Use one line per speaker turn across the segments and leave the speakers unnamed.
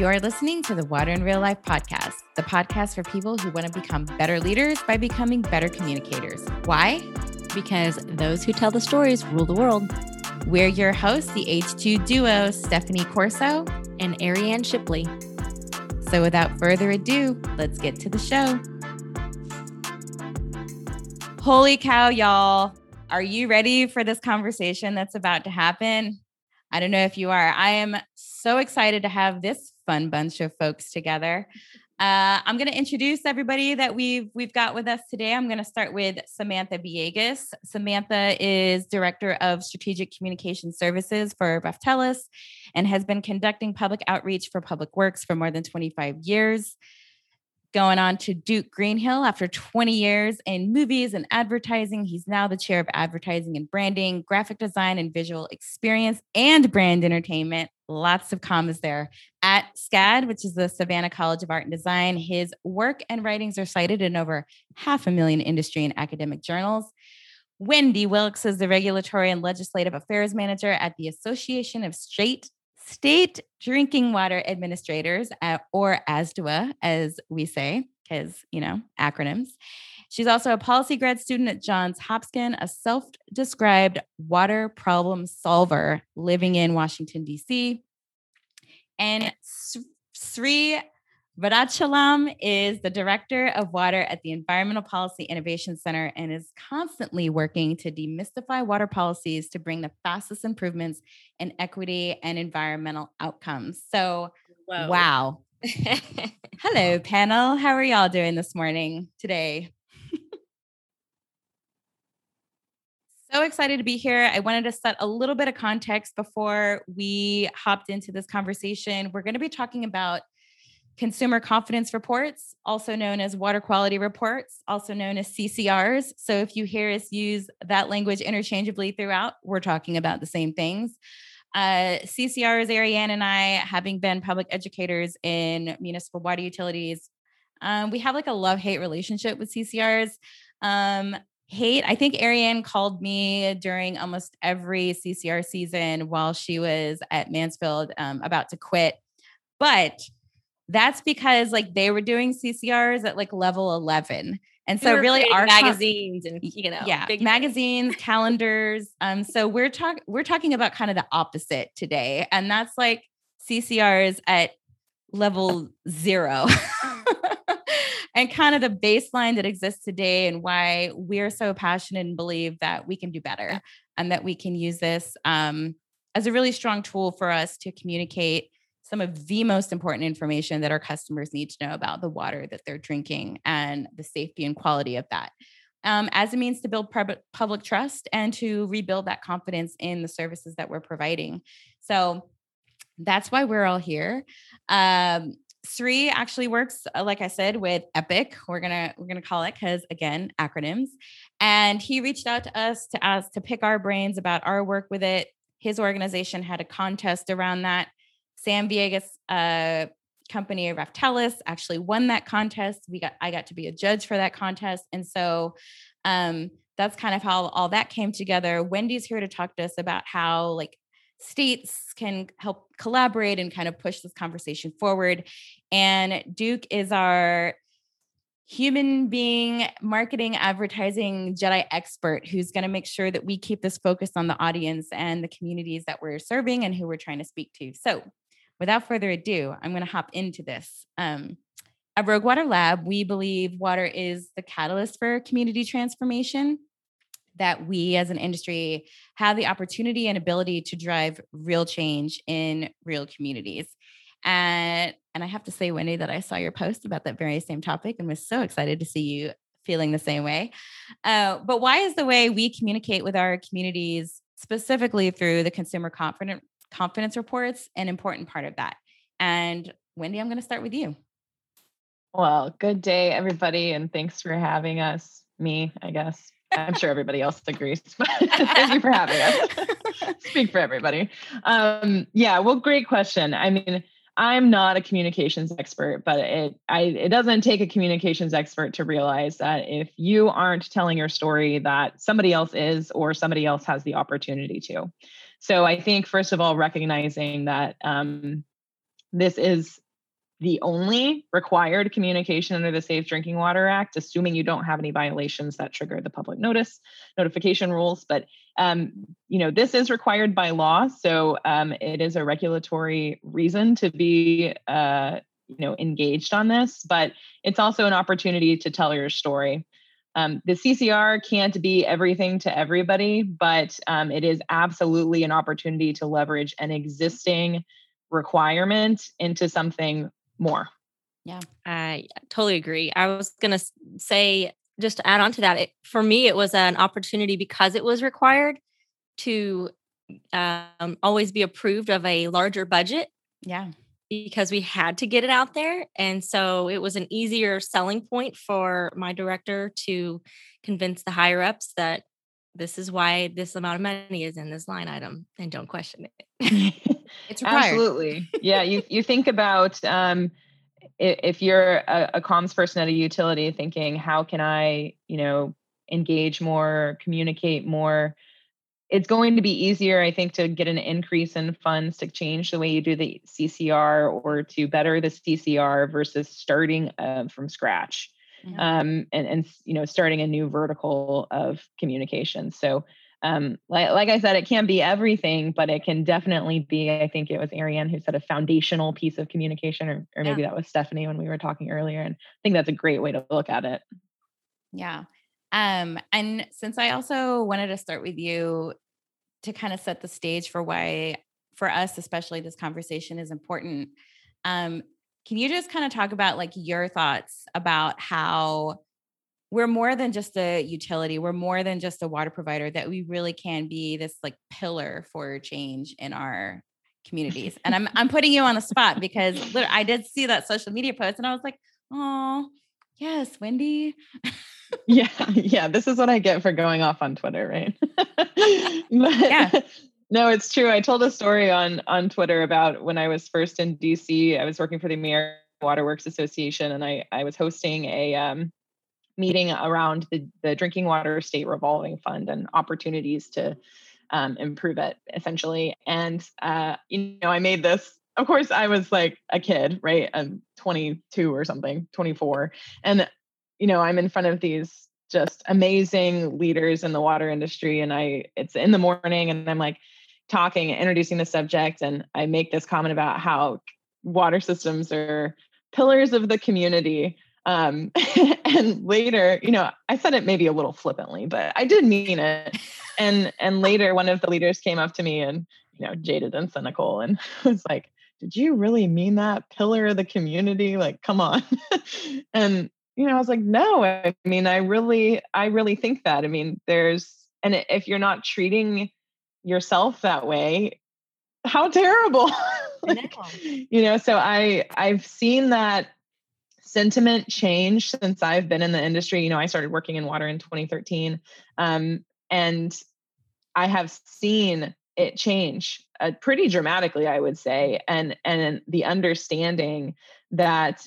You're listening to the Water in Real Life podcast, the podcast for people who want to become better leaders by becoming better communicators. Why?
Because those who tell the stories rule the world.
We're your hosts, the H2 duo, Stephanie Corso
and Ariane Shipley.
So without further ado, let's get to the show. Holy cow, y'all. Are you ready for this conversation that's about to happen? I don't know if you are. I am so excited to have this fun bunch of folks together. Uh, I'm going to introduce everybody that we've we've got with us today. I'm going to start with Samantha Villegas. Samantha is director of strategic communication services for Raftelis and has been conducting public outreach for Public Works for more than 25 years going on to Duke Greenhill after 20 years in movies and advertising. He's now the chair of advertising and branding, graphic design and visual experience, and brand entertainment. Lots of commas there. At SCAD, which is the Savannah College of Art and Design, his work and writings are cited in over half a million industry and academic journals. Wendy Wilkes is the Regulatory and Legislative Affairs Manager at the Association of State state drinking water administrators, uh, or ASDWA, as we say, because, you know, acronyms. She's also a policy grad student at Johns Hopkins, a self described water problem solver living in Washington, D.C. And Sri Vedachalam is the director of water at the Environmental Policy Innovation Center and is constantly working to demystify water policies to bring the fastest improvements in equity and environmental outcomes. So, Whoa. wow. Hello, panel. How are y'all doing this morning, today? so excited to be here. I wanted to set a little bit of context before we hopped into this conversation. We're going to be talking about consumer confidence reports, also known as water quality reports, also known as CCRs. So if you hear us use that language interchangeably throughout, we're talking about the same things. Uh, CCRs, Ariane and I, having been public educators in municipal water utilities, um, we have like a love hate relationship with CCRs. Um, hate, I think Ariane called me during almost every CCR season while she was at Mansfield um, about to quit. But that's because like they were doing CCRs at like level 11. And so really our
magazines and you know
yeah big magazines calendars um so we're talking we're talking about kind of the opposite today and that's like CCRs at level 0 and kind of the baseline that exists today and why we're so passionate and believe that we can do better and that we can use this um, as a really strong tool for us to communicate some of the most important information that our customers need to know about the water that they're drinking and the safety and quality of that. Um, as a means to build pub- public trust and to rebuild that confidence in the services that we're providing. So that's why we're all here. Um, Sri actually works, uh, like I said, with Epic. We're gonna we're gonna call it because again, acronyms. And he reached out to us to ask to pick our brains about our work with it. His organization had a contest around that Sam Villegas uh, company Raftelis actually won that contest. We got I got to be a judge for that contest, and so um, that's kind of how all that came together. Wendy's here to talk to us about how like states can help collaborate and kind of push this conversation forward. And Duke is our human being marketing advertising jedi expert who's going to make sure that we keep this focused on the audience and the communities that we're serving and who we're trying to speak to so without further ado, I'm going to hop into this. Um, at Rogue Water Lab, we believe water is the catalyst for community transformation, that we as an industry have the opportunity and ability to drive real change in real communities. And, and I have to say, Wendy, that I saw your post about that very same topic and was so excited to see you feeling the same way. Uh, but why is the way we communicate with our communities, specifically through the consumer confident confidence reports an important part of that. And Wendy, I'm going to start with you.
Well, good day, everybody, and thanks for having us. Me, I guess. I'm sure everybody else agrees, but thank you for having us. Speak for everybody. Um, yeah, well, great question. I mean, I'm not a communications expert, but it I it doesn't take a communications expert to realize that if you aren't telling your story that somebody else is or somebody else has the opportunity to. So I think first of all, recognizing that um, this is the only required communication under the Safe Drinking Water Act, assuming you don't have any violations that trigger the public notice notification rules. But um, you know, this is required by law, so um, it is a regulatory reason to be uh, you know engaged on this. But it's also an opportunity to tell your story. Um, the CCR can't be everything to everybody, but um, it is absolutely an opportunity to leverage an existing requirement into something more.
Yeah, I totally agree. I was going to say, just to add on to that, it, for me, it was an opportunity because it was required to um, always be approved of a larger budget.
Yeah.
Because we had to get it out there. And so it was an easier selling point for my director to convince the higher ups that this is why this amount of money is in this line item and don't question
it. it's required. Absolutely. Yeah. You, you think about, um, if you're a, a comms person at a utility thinking, how can I, you know, engage more, communicate more, it's going to be easier, I think, to get an increase in funds to change the way you do the CCR or to better the CCR versus starting uh, from scratch um, and and you know starting a new vertical of communication. So um, like, like I said, it can't be everything, but it can definitely be. I think it was Ariane who said a foundational piece of communication, or, or maybe yeah. that was Stephanie when we were talking earlier. And I think that's a great way to look at it.
Yeah. Um, and since I also wanted to start with you to kind of set the stage for why, for us, especially this conversation is important. Um, can you just kind of talk about like your thoughts about how we're more than just a utility we're more than just a water provider that we really can be this like pillar for change in our communities and i'm i'm putting you on the spot because i did see that social media post and i was like oh yes wendy
yeah yeah this is what i get for going off on twitter right but, yeah no it's true i told a story on on twitter about when i was first in dc i was working for the american waterworks association and i i was hosting a um meeting around the, the drinking water state revolving fund and opportunities to um, improve it essentially. And, uh, you know, I made this, of course, I was like a kid, right? I'm 22 or something, 24. And, you know, I'm in front of these just amazing leaders in the water industry. And I, it's in the morning and I'm like talking, introducing the subject. And I make this comment about how water systems are pillars of the community um, and later, you know, I said it maybe a little flippantly, but I did mean it. And and later, one of the leaders came up to me and you know, jaded and cynical, and was like, "Did you really mean that pillar of the community? Like, come on." and you know, I was like, "No, I mean, I really, I really think that. I mean, there's, and if you're not treating yourself that way, how terrible." like, you know, so I I've seen that sentiment change since I've been in the industry. You know, I started working in water in 2013. Um, and I have seen it change uh, pretty dramatically, I would say. And, and the understanding that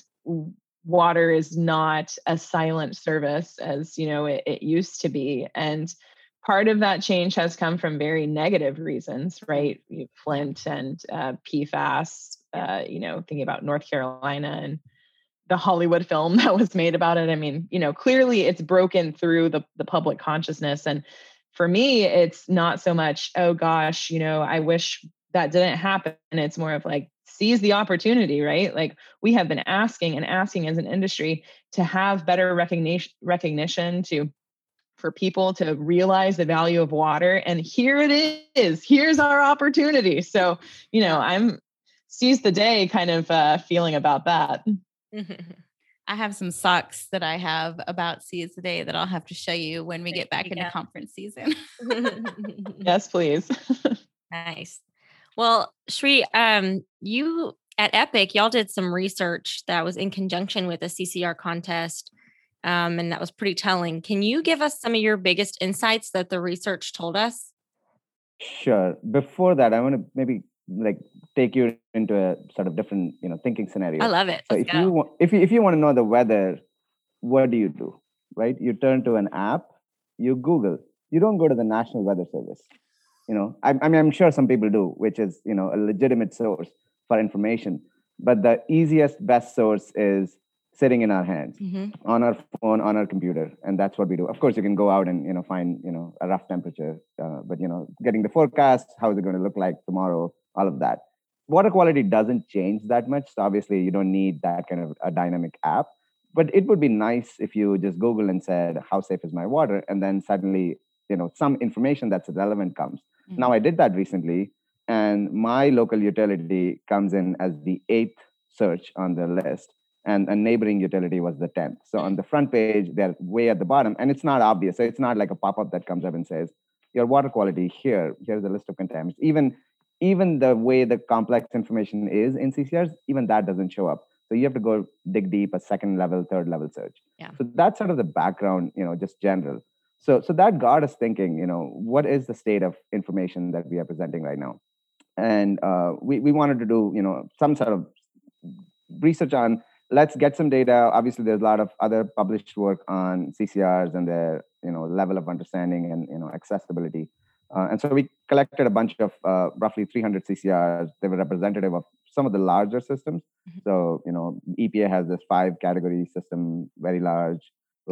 water is not a silent service as, you know, it, it used to be. And part of that change has come from very negative reasons, right? Flint and uh, PFAS, uh, you know, thinking about North Carolina and the Hollywood film that was made about it. I mean, you know, clearly it's broken through the the public consciousness and for me it's not so much oh gosh, you know, I wish that didn't happen. It's more of like seize the opportunity, right? Like we have been asking and asking as an industry to have better recognition recognition to for people to realize the value of water and here it is. Here's our opportunity. So, you know, I'm seize the day kind of uh, feeling about that.
I have some socks that I have about Seize the Day that I'll have to show you when we get back into conference season.
yes, please.
nice. Well, Sri, um, you at Epic, y'all did some research that was in conjunction with a CCR contest, um, and that was pretty telling. Can you give us some of your biggest insights that the research told us?
Sure. Before that, I want to maybe like take you into a sort of different you know thinking scenario
i love it
so if go. you want if you, if you want to know the weather what do you do right you turn to an app you google you don't go to the national weather service you know I, I mean i'm sure some people do which is you know a legitimate source for information. But the easiest, best source is sitting in our hands
Mm-hmm.
on our phone on our computer and that's what we do. Of course you can go out and you know find you know a rough temperature uh, but you know getting the forecast how is it going to look like tomorrow all of that. Water quality doesn't change that much so obviously you don't need that kind of a dynamic app. But it would be nice if you just google and said how safe is my water? And then suddenly you know some information that's relevant comes
Mhm.
now i did that recently and my local utility comes in as the eighth search on the list and a neighboring utility was the 10th. So on the front page, they're way at the bottom, and it's not obvious. So it's not like a pop-up that comes up and says, "Your water quality here. Here's a list of contaminants." Even even the way the complex information is in CCRs, even that doesn't show up. So you have to go dig deep, a second level, third level search.
Yeah.
So that's sort of the background, you know, just general. So so that got us thinking, you know, what is the state of information that we are presenting right now? And uh, we we wanted to do, you know, some sort of research on let's get some data. Obviously there's a lot of other published work on ccrs and their you know level of understanding and you know accessibility. Uh, and so we collected a bunch of uh, roughly 300 ccrs they were representative of some of the larger systems.
Mhm.
so you know epa has this five category system very large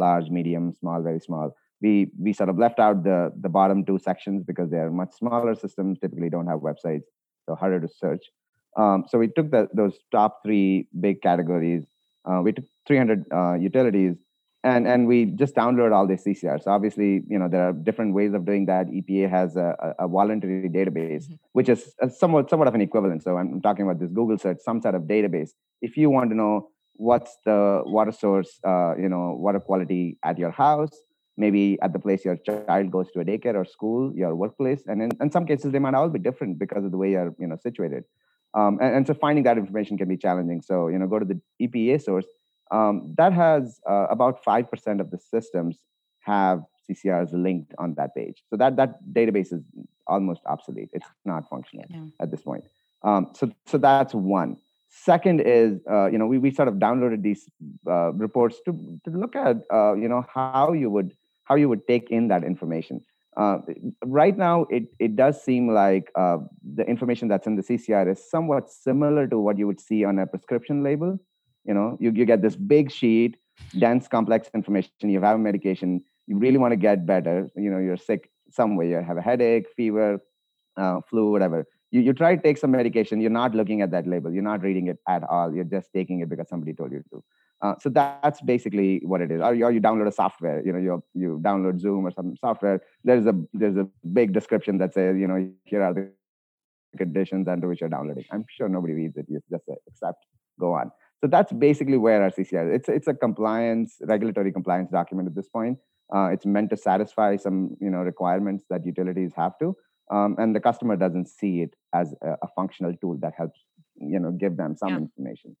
large medium small very small we we sort of left out the the bottom two sections because they are much smaller systems typically don't have websites so harder to search um, so we took the, those top three big categories. Uh, we took 300 uh, utilities, and and we just downloaded all these CCRs. So obviously, you know there are different ways of doing that. EPA has a, a voluntary database,
Mhm.
which is somewhat somewhat of an equivalent. So I'm talking about this Google search, some sort of database. If you want to know what's the water source, uh, you know, water quality at your house, maybe at the place your child goes to a daycare or school, your workplace, and in, in some cases they might all be different because of the way you're you know situated. Um, and, and so finding that information can be challenging. So, you know, go to the EPA source. Um, that has uh, about 5% of the systems have CCRs linked on that page. So that, that database is almost obsolete. It's not functional
Yeah.
at this point. Um, so, so that's one. Second is, uh, you know, we, we sort of downloaded these uh, reports to, to look at, uh, you know, how you would how you would take in that information. Uh, right now, it it does seem like uh, the information that's in the CCR is somewhat similar to what you would see on a prescription label. You know, you, you get this big sheet, dense, complex information. You have a medication. You really want to get better. You know, you're sick some way. You have a headache, fever, uh, flu, whatever. You, you try to take some medication. You're not looking at that label. You're not reading it at all. You're just taking it because somebody told you to. Uh, so that's basically what it is. Or you, or you download a software. You know, you you download Zoom or some software. There's a there's a big description that says, you know, here are the conditions under which you're downloading. I'm sure nobody reads it. You just say, accept, go on. So that's basically where our CCR. is. It's it's a compliance regulatory compliance document at this point. Uh, it's meant to satisfy some you know requirements that utilities have to, um, and the customer doesn't see it as a, a functional tool that helps you know give them some
Yeah.
information.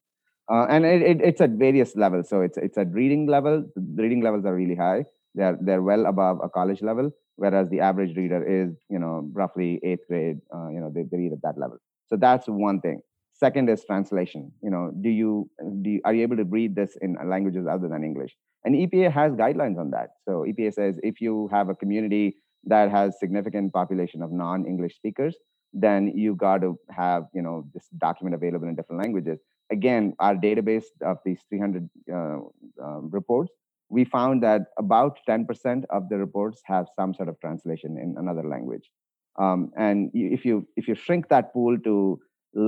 Uh, and it, it, it's at various levels. So it's it's at reading level. The reading levels are really high. They're they're well above a college level, whereas the average reader is you know roughly eighth grade. Uh, you know they, they read at that level. So that's one thing. Second is translation. You know, do you do you, are you able to read this in languages other than English? And EPA has guidelines on that. So EPA says if you have a community that has significant population of non-English speakers, then you got to have you know this document available in different languages. Again, our database of these 300 uh, um, reports, we found that about 10% of the reports have some sort of translation in another language. Um, and you- if you if you shrink that pool to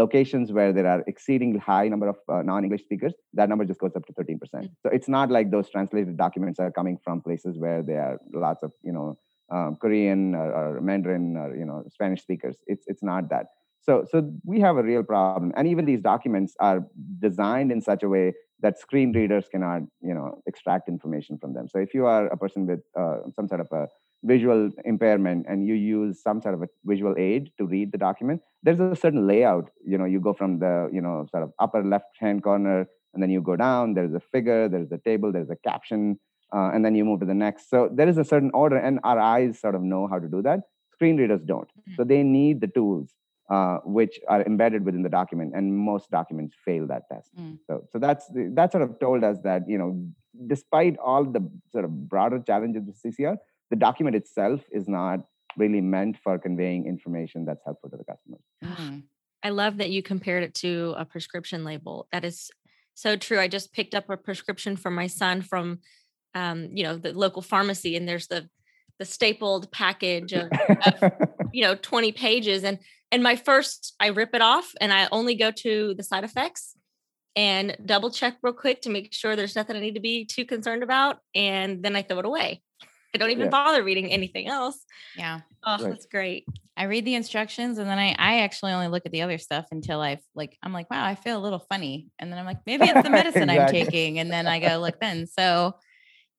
locations where there are exceedingly high number of uh, non-English speakers, that number just goes up to 13%. So it's not like those translated documents are coming from places where there are lots of, you know, um, Korean or, or Mandarin or, you know, Spanish speakers. It's, it's not that. So, so we have a real problem. And even these documents are designed in such a way that screen readers cannot, you know, extract information from them. So if you are a person with uh, some sort of a visual impairment and you use some sort of a visual aid to read the document there's a certain layout you know you go from the you know sort of upper left hand corner and then you go down there's a figure there's a table there's a caption uh, and then you move to the next so there is a certain order and our eyes sort of know how to do that screen readers don't so they need the tools uh, which are embedded within the document and most documents fail that test
Mm.
so so that's that sort of told us that you know despite all the sort of broader challenges with ccr the document itself is not really meant for conveying information that's helpful to the customer.
Mm.
I love that you compared it to a prescription label. That is so true. I just picked up a prescription for my son from, um, you know, the local pharmacy, and there's the the stapled package of, of you know 20 pages, and and my first I rip it off and I only go to the side effects and double check real quick to make sure there's nothing I need to be too concerned about, and then I throw it away. I don't even yeah. bother reading anything else.
Yeah.
Oh, right. that's great.
I read the instructions and then I I actually only look at the other stuff until I've like I'm like, wow, I feel a little funny. And then I'm like, maybe it's the medicine exactly. I'm taking. And then I go look then. So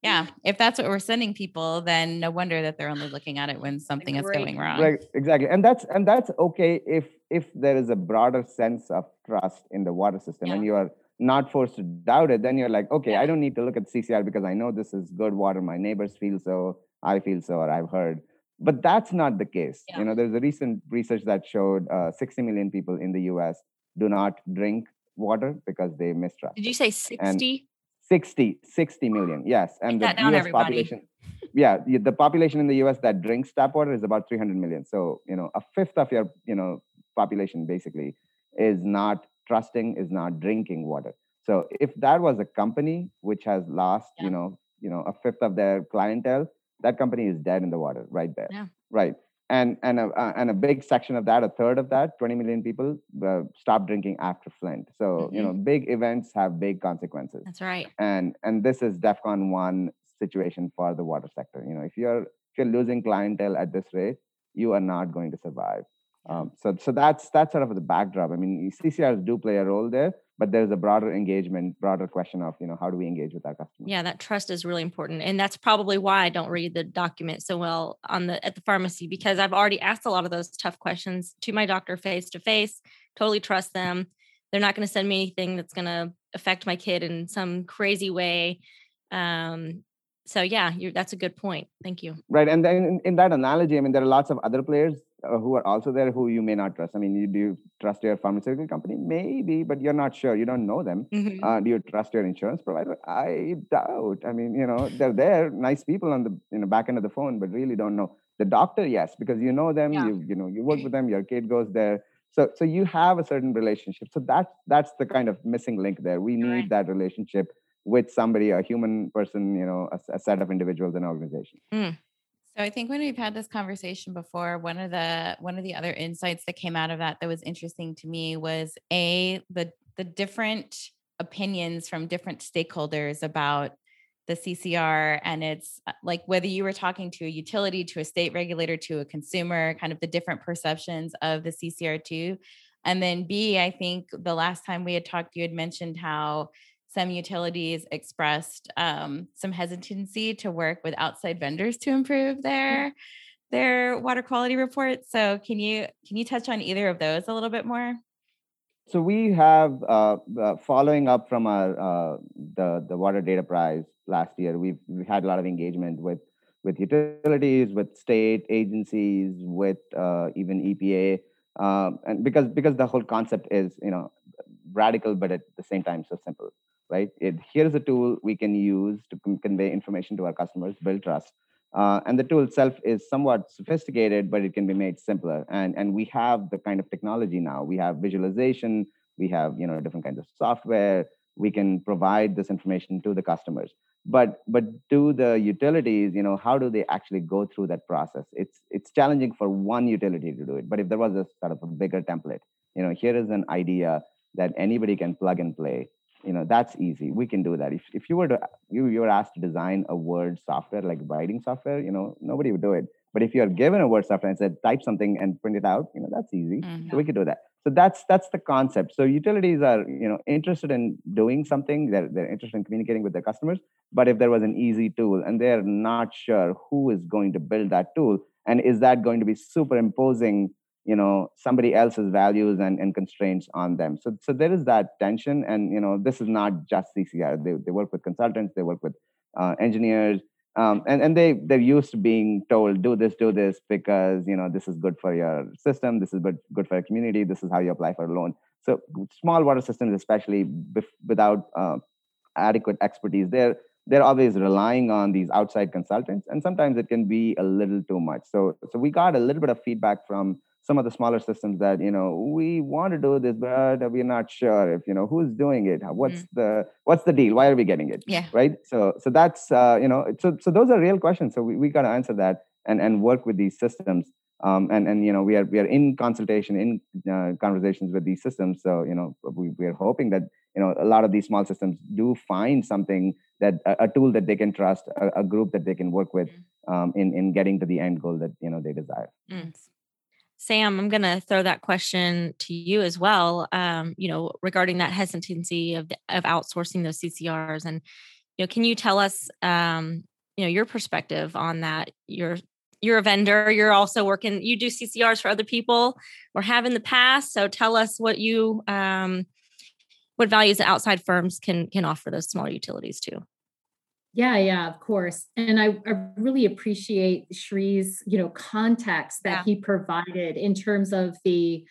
yeah, if that's what we're sending people, then no wonder that they're only looking at it when something is going wrong.
Right, exactly. And that's and that's okay if if there is a broader sense of trust in the water system yeah. and you are not forced to doubt it, then you're like, okay, yeah. I don't need to look at CCR because I know this is good water. My neighbors feel so, I feel so, or I've heard. But that's not the case. Yeah. You know, there's a recent research that showed uh, 60 million people in the US do not drink water because they mistrust.
Did you say 60?
60, 60 million, yes. And the US everybody. population, yeah, the population in the US that drinks tap water is about 300 million. So, you know, a fifth of your, you know, population basically is not trusting, is not drinking water. So if that was a company which has lost, yeah. you know, you know, a fifth of their clientele, that company is dead in the water right there.
Yeah.
Right. And and a, and a big section of that, a third of that, 20 million people uh, stop drinking after Flint. So mm-hmm. you know, big events have big consequences.
That's right.
And and this is DefCon one situation for the water sector. You know, if you're if you're losing clientele at this rate, you are not going to survive. Um, so so that's that's sort of the backdrop. I mean, CCRs do play a role there, but there's a broader engagement, broader question of you know how do we engage with our customers?
Yeah, that trust is really important, and that's probably why I don't read the document so well on the at the pharmacy because I've already asked a lot of those tough questions to my doctor face to face. Totally trust them. They're not going to send me anything that's going to affect my kid in some crazy way. Um, so yeah, that's a good point. Thank you.
Right, and then in, in that analogy, I mean, there are lots of other players who are also there who you may not trust. I mean, you, do you trust your pharmaceutical company? Maybe, but you're not sure. You don't know them. Mm-hmm. Uh, do you trust your insurance provider? I doubt. I mean, you know, they're there, nice people on the you know back end of the phone, but really don't know. The doctor, yes, because you know them. Yeah. You you know you work with them. Your kid goes there. So so you have a certain relationship. So that's that's the kind of missing link there. We need right. that relationship with somebody, a human person, you know, a, a set of individuals and an organization.
Mm.
So I think when we've had this conversation before, one of the one of the other insights that came out of that that was interesting to me was a the the different opinions from different stakeholders about the CCR and it's uh, like whether you were talking to a utility, to a state regulator, to a consumer, kind of the different perceptions of the CCR2. And then B, I think the last time we had talked, you had mentioned how some utilities expressed um, some hesitancy to work with outside vendors to improve their their water quality reports. So can you can you touch on either of those a little bit more?
So we have uh, uh, following up from our uh, the the water data prize last year. We've we had a lot of engagement with with utilities, with state agencies, with uh, even EPA, um, and because because the whole concept is you know radical, but at the same time so simple right? It, here's a tool we can use to convey information to our customers, build trust. Uh, and the tool itself is somewhat sophisticated, but it can be made simpler. And, and we have the kind of technology now. We have visualization, we have you know different kinds of software. We can provide this information to the customers. But but to the utilities, you know, how do they actually go through that process? It's it's challenging for one utility to do it. But if there was a sort of a bigger template, you know, here is an idea that anybody can plug and play you know that's easy. We can do that. If, if you were to you, you were asked to design a word software like writing software you know nobody would do it. But if you're given a word software and said type something and print it out you know that's easy. Mm-hmm. so we could do that. So that's that's the concept. So utilities are you know interested in doing something. They're, they're interested in communicating with their customers. But if there was an easy tool and they're not sure who is going to build that tool and is that going to be superimposing you know somebody else's values and, and constraints on them. So so there is that tension and you know this is not just ccr they, they work with consultants they work with uh, engineers um, and and they they're used to being told do this do this because you know this is good for your system this is good good for your community this is how you apply for a loan. So small water systems especially bef- without uh, adequate expertise they're they're always relying on these outside consultants and sometimes it can be a little too much. So so we got a little bit of feedback from some of the smaller systems that you know we want to do this but we're not sure if you know who's doing it what's mm. the what's the deal? Why are we getting it?
Yeah.
Right? So so that's uh, you know so so those are real questions. So we, we got to answer that and and work with these systems. Um, and and you know we are we are in consultation in uh, conversations with these systems. So you know we, we are hoping that you know a lot of these small systems do find something that a, a tool that they can trust a, a, group that they can work with mm. um, in in getting to the end goal that you know they desire. Mm.
Sam, I'm going to throw that question to you as well. Um, you know, regarding that hesitancy of of outsourcing those CCRs, and you know, can you tell us, um, you know, your perspective on that? You're you're a vendor. You're also working. You do CCRs for other people, or have in the past. So tell us what you, um, what values the outside firms can can offer those smaller utilities too.
Yeah, yeah, of course. And I, I really appreciate Sri's, you know, context that yeah. he provided in terms of the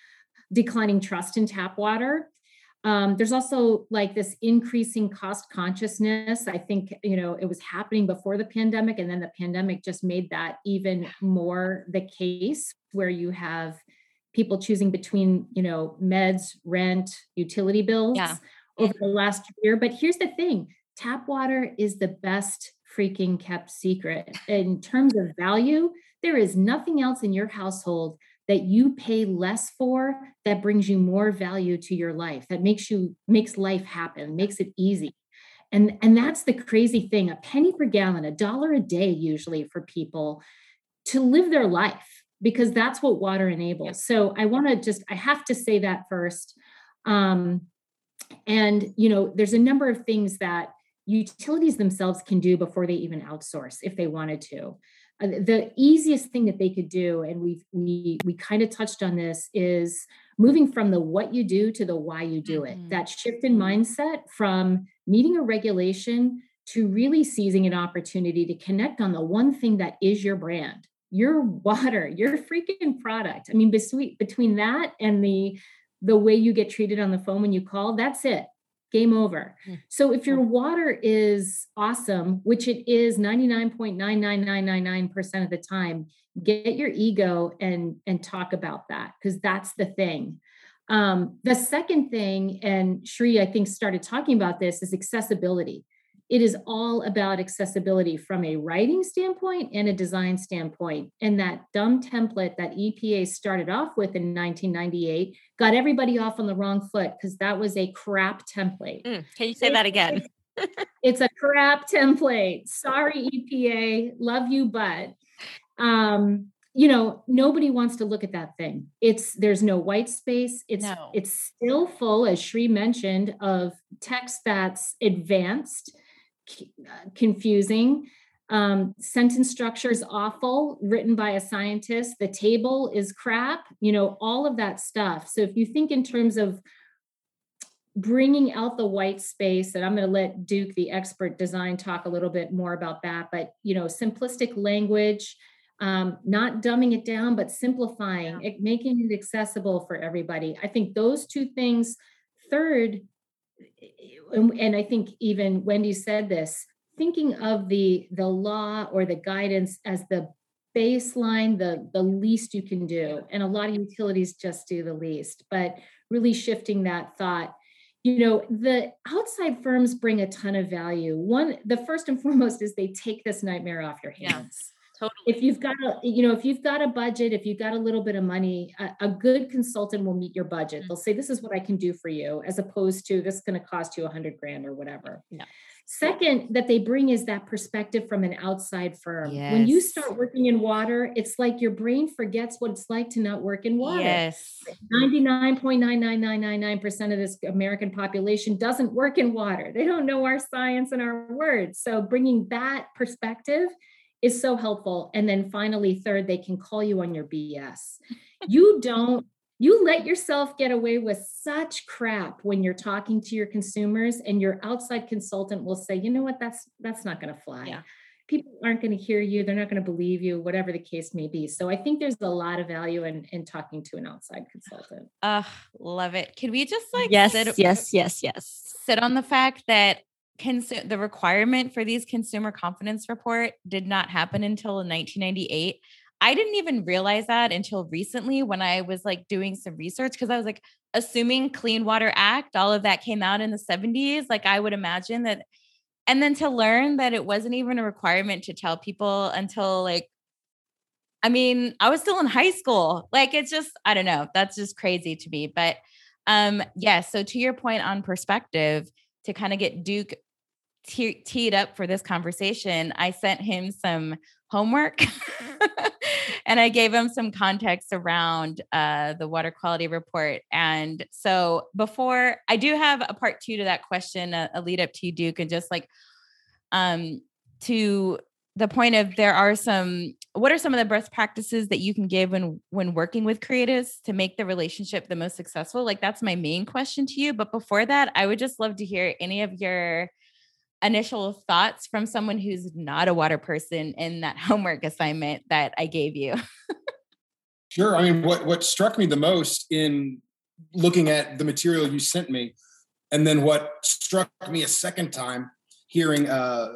declining trust in tap water. Um, there's also like this increasing cost consciousness. I think, you know, it was happening before the pandemic, and then the pandemic just made that even more the case where you have people choosing between, you know, meds, rent, utility bills yeah. over the last year. But here's the thing tap water is the best freaking kept secret. In terms of value, there is nothing else in your household that you pay less for that brings you more value to your life that makes you makes life happen makes it easy. And and that's the crazy thing a penny per gallon a dollar a day usually for people to live their life because that's what water enables. So i want to just i have to say that first. Um and you know there's a number of things that utilities themselves can do before they even outsource if they wanted to. Uh, the easiest thing that they could do, and we we we kind of touched on this, is moving from the what you do to the why you do it. Mm-hmm. That shift in mindset from meeting a regulation to really seizing an opportunity to connect on the one thing that is your brand, your water, your freaking product. I mean, between between that and the the way you get treated on the phone when you call, that's it game over. Hmm. So if your water is awesome, which it is 99.99999% of the time, get your ego and and talk about that because that's the thing. Um, the second thing, and Sri, I think, started talking about this, is accessibility it is all about accessibility from a writing standpoint and a design standpoint. And that dumb template that EPA started off with in 1998 got everybody off on the wrong foot because that was a crap template.
Mm, can you say that again?
it's a crap template. Sorry, EPA. Love you, but um, you know, nobody wants to look at that thing. It's there's no white space. It's no. it's still full, as sri mentioned, of text that's advanced confusing. Um, sentence structure is awful, written by a scientist. The table is crap, you know, all of that stuff. So if you think in terms of bringing out the white space, and I'm going to let Duke, the expert design, talk a little bit more about that, but, you know, simplistic language, um, not dumbing it down, but simplifying, it, making it accessible for everybody. I think those two things. Third, and, I think even Wendy said this, thinking of the the law or the guidance as the baseline, the the least you can do. And a lot of utilities just do the least, but really shifting that thought. You know, the outside firms bring a ton of value. One, the first and foremost is they take this nightmare off your hands. Totally. If you've got a, you know, if you've got a budget, if you've got a little bit of money, a, a good consultant will meet your budget. Mm-hmm. They'll say, "This is what I can do for you," as opposed to "This is going to cost you a hundred grand or whatever."
Yeah.
Second, that they bring is that perspective from an outside firm. Yes. When you start working in water, it's like your brain forgets what it's like to not work in water.
Yes.
99.99999% of this American population doesn't work in water. They don't know our science and our words. So bringing that perspective is so helpful. And then finally, third, they can call you on your BS. You don't, you let yourself get away with such crap when you're talking to your consumers and your outside consultant will say, you know what, that's that's not going to fly. Yeah. People aren't going to hear you, they're not going to believe you, whatever the case may be. So I think there's a lot of value in in talking to an outside consultant.
Uh love it. Can we just like
yes, sit, yes, yes, yes.
Sit on the fact that consu- the requirement for these consumer confidence report did not happen until 1998 I didn't even realize that until recently when I was like doing some research because I was like assuming Clean Water Act, all of that came out in the 70s. Like I would imagine that. And then to learn that it wasn't even a requirement to tell people until like, I mean, I was still in high school. Like it's just, I don't know. That's just crazy to me. But um, yes. Yeah, so to your point on perspective, to kind of get Duke te- teed up for this conversation, I sent him some homework and I gave him some context around uh, the water quality report. And so before I do have a part two to that question, a, a lead up to you, Duke, and just like um, to the point of there are some what are some of the best practices that you can give when when working with creatives to make the relationship the most successful? Like that's my main question to you. But before that i would just love to hear any of your initial thoughts from someone who's not a water person in that homework assignment that I gave you?
sure. I mean, what what struck me the most in looking at the material you sent me, and then what struck me a second time hearing uh,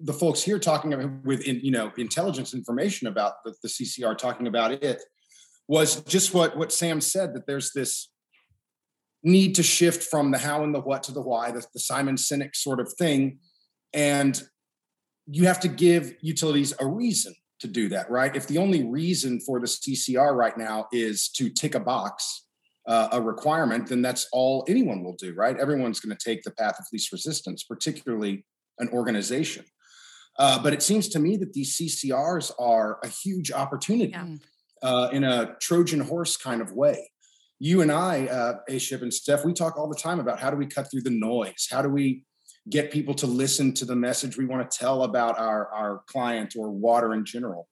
the folks here talking with you know intelligence information about the, the CCR talking about it was just what what Sam said that there's this need to shift from the how and the what to the why, the, the Simon Sinek sort of thing. And you have to give utilities a reason to do that, right? If the only reason for the CCR right now is to tick a box, uh, a requirement, then that's all anyone will do, right? Everyone's going to take the path of least resistance, particularly an organization. Uh, but it seems to me that these CCRs are a huge opportunity yeah. uh, in a Trojan horse kind of way you and I, uh, and Steph, we talk all the time about how do we cut through the noise? How do we get people to listen to the message we want to tell about our, our client or water in general?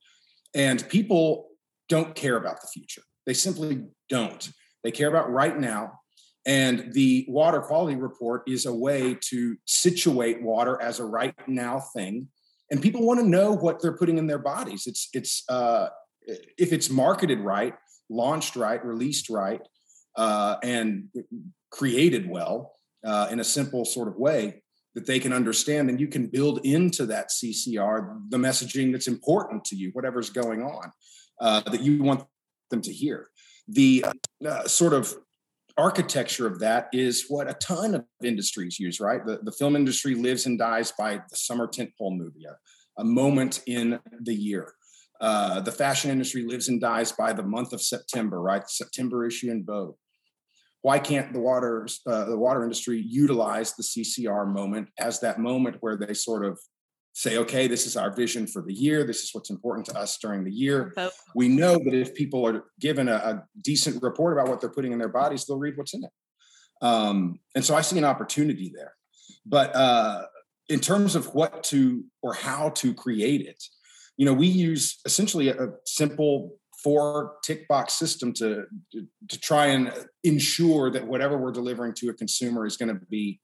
And people don't care about the future. They simply don't. They care about right now. And the water quality report is a way to situate water as a right now thing. And people want to know what they're putting in their bodies. It's it's uh, if it's marketed right, launched right, released right, uh, and created well uh, in a simple sort of way that they can understand, and you can build into that CCR the messaging that's important to you, whatever's going on uh, that you want them to hear. The uh, sort of architecture of that is what a ton of industries use, right? The, the film industry lives and dies by the summer tentpole movie, a, a moment in the year. Uh, the fashion industry lives and dies by the month of September, right? September issue in Vogue. Why can't the water uh, the water industry utilize the CCR moment as that moment where they sort of say, okay, this is our vision for the year. This is what's important to us during the year. We know that if people are given a, a, decent report about what they're putting in their bodies, they'll read what's in it. Um, and so I see an opportunity there. But uh, in terms of what to or how to create it, you know, we use essentially a, a simple four tick box system to, to, to try and ensure that whatever we're delivering to a consumer is going to be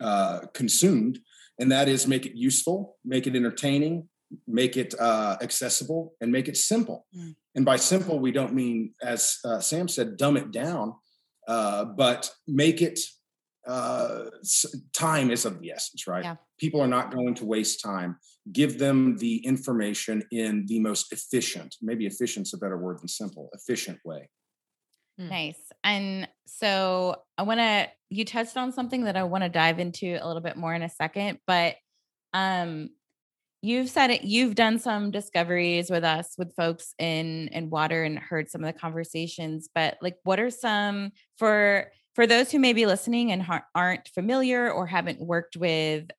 uh, consumed, and that is make it useful, make it entertaining, make it uh, accessible, and make it simple. Mm. And by simple, we don't mean, as uh, Sam said, dumb it down, uh, but make it uh, time is of the essence, right? Yeah. People are not going to waste time. Give them the information in the most efficient, maybe efficient's a better word than simple, efficient way.
Hmm. Nice. And so I want to, you touched on something that I want to dive into a little bit more in a second, but um, you've said it, you've done some discoveries with us with folks in in water and heard some of the conversations, but like what are some for for those who may be listening and aren't familiar or haven't worked with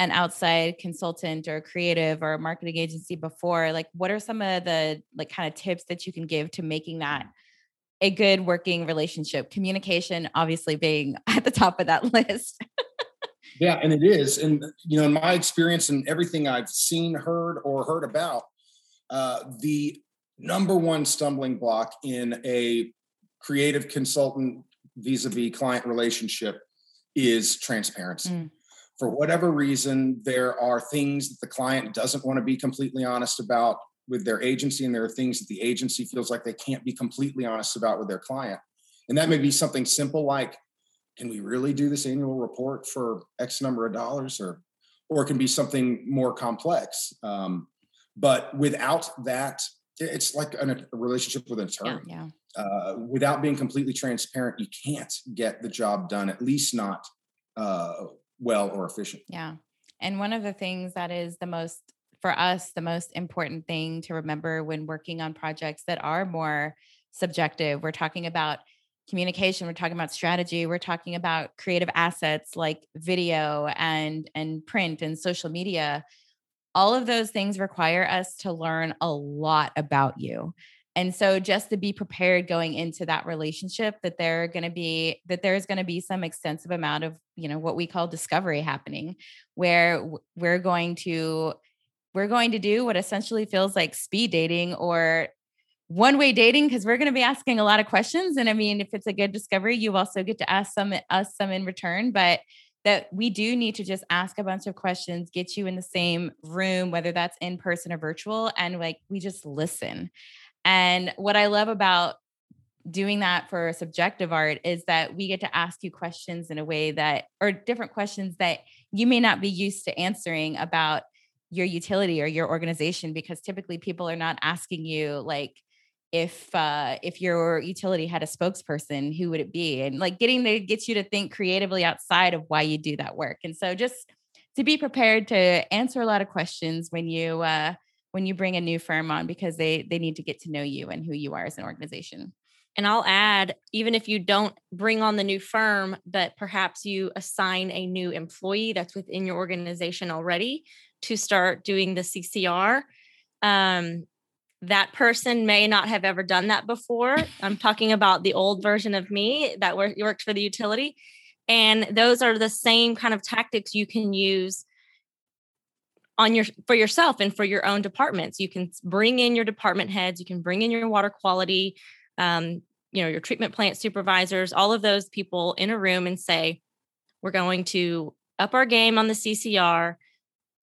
an outside consultant or creative or marketing agency before like what are some of the like kind of tips that you can give to making that a good working relationship communication obviously being at the top of that list
yeah and it is and you know in my experience and everything i've seen heard or heard about uh, the number one stumbling block in a creative consultant vis-a-vis client relationship is transparency. Mm. For whatever reason, there are things that the client doesn't want to be completely honest about with their agency, and there are things that the agency feels like they can't be completely honest about with their client. And that may be something simple like, can we really do this annual report for X number of dollars? Or or it can be something more complex. Um, but without that it's like an, a relationship with an attorney.
Yeah.
Uh, without being completely transparent, you can't get the job done, at least not uh, well or efficient.
Yeah. And one of the things that is the most, for us, the most important thing to remember when working on projects that are more subjective, we're talking about communication we're talking about strategy we're talking about creative assets like video and and print and social media all of those things require us to learn a lot about you and so just to be prepared going into that relationship that there are going to be that there's going to be some extensive amount of you know what we call discovery happening where we're going to we're going to do what essentially feels like speed dating or one way dating because we're going to be asking a lot of questions. And i mean if it's a good discovery you also get to ask some us some in return. But that we do need to just ask a bunch of questions get you in the same room whether that's in person or virtual and like we just listen and what i love about doing that for subjective art is that we get to ask you questions in a way that or different questions that you may not be used to answering about your utility or your organization because typically people are not asking you like if uh if your utility had a spokesperson who would it be? And like getting to get you to think creatively outside of why you do that work. And so just to be prepared to answer a lot of questions when you uh when you bring a new firm on because they they need to get to know you and who you are as an organization
and I'll add, even if you don't bring on the new firm, but perhaps you assign a new employee that's within your organization already to start doing the CCR. Um, that person may not have ever done that before. I'm talking about the old version of me that worked for the utility. And those are the same kind of tactics you can use on your for yourself and for your own departments. You can bring in your department heads, you can bring in your water quality, um, you know, your treatment plant supervisors, all of those people in a room and say, we're going to up our game on the CCR.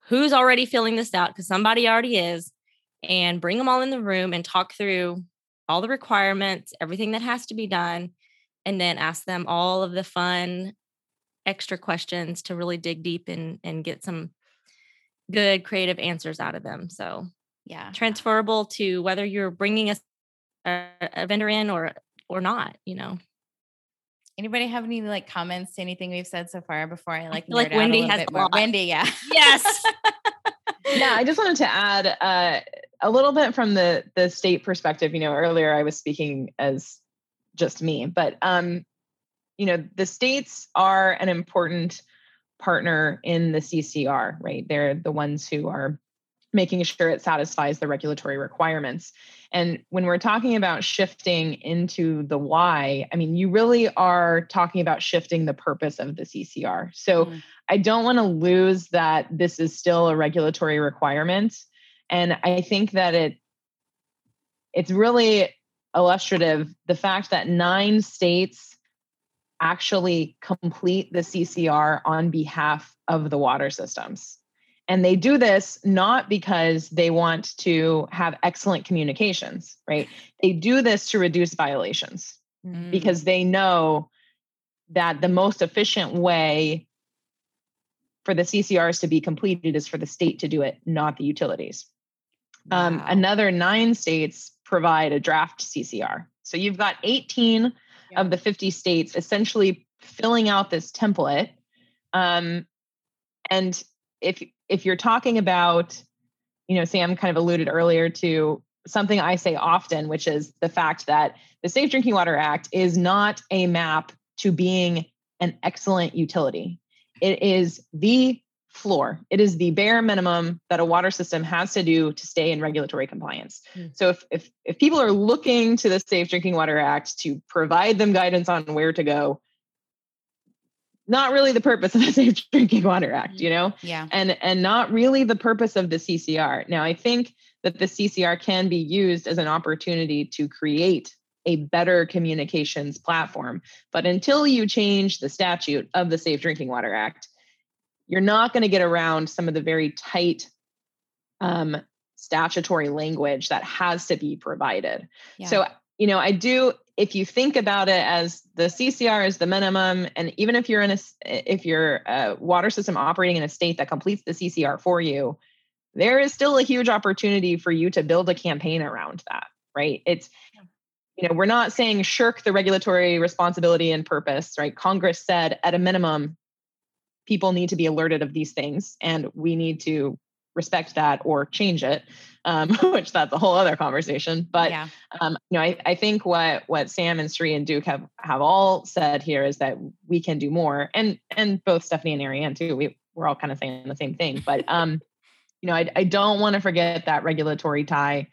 Who's already filling this out? Because somebody already is and bring them all in the room and talk through all the requirements, everything that has to be done, and then ask them all of the fun extra questions to really dig deep and and get some good creative answers out of them. So, yeah, transferable to whether you're bringing a, a, a vendor in or or not, you know.
Anybody have any like comments to anything we've said so far before I like
I like Wendy has
a lot. Wendy, yeah.
Yes.
yeah, I just wanted to add uh, a little bit from the the state perspective. You know, earlier I was speaking as just me, but um, you know, the states are an important partner in the CCR, right? They're the ones who are making sure it satisfies the regulatory requirements. And when we're talking about shifting into the why, I mean, you really are talking about shifting the purpose of the CCR. So mm. I don't want to lose that this is still a regulatory requirement. And I think that it it's really illustrative the fact that nine states actually complete the CCR on behalf of the water systems. And they do this not because they want to have excellent communications, right? They do this to reduce violations mm. because they know that the most efficient way for the CCRs to be completed is for the state to do it, not the utilities. Um, wow. Um, another nine states provide a draft CCR. So you've got 18 yeah. of the 50 states essentially filling out this template. Um, and if if you're talking about, you know, Sam kind of alluded earlier to something I say often, which is the fact that the Safe Drinking Water Act is not a map to being an excellent utility. It is the floor. It is the bare minimum that a water system has to do to stay in regulatory compliance. Mm. So if, if if people are looking to the Safe Drinking Water Act to provide them guidance on where to go, not really the purpose of the Safe Drinking Water Act, you know?
Yeah.
And and not really the purpose of the CCR. Now, I think that the CCR can be used as an opportunity to create a better communications platform. But until you change the statute of the Safe Drinking Water Act, you're not going to get around some of the very tight um, statutory language that has to be provided. Yeah. So, you know, I do if you think about it as the CCR is the minimum, and even if you're in a if you're a water system operating in a state that completes the CCR for you, there is still a huge opportunity for you to build a campaign around that, right? It's, you know, we're not saying shirk the regulatory responsibility and purpose, right? Congress said at a minimum, people need to be alerted of these things and we need to respect that or change it um, which that's a whole other conversation but yeah. um, you know I, I think what what sam and sri and duke have have all said here is that we can do more and and both stephanie and ariane too we, we're all kind of saying the same thing but um you know i, I don't want to forget that regulatory tie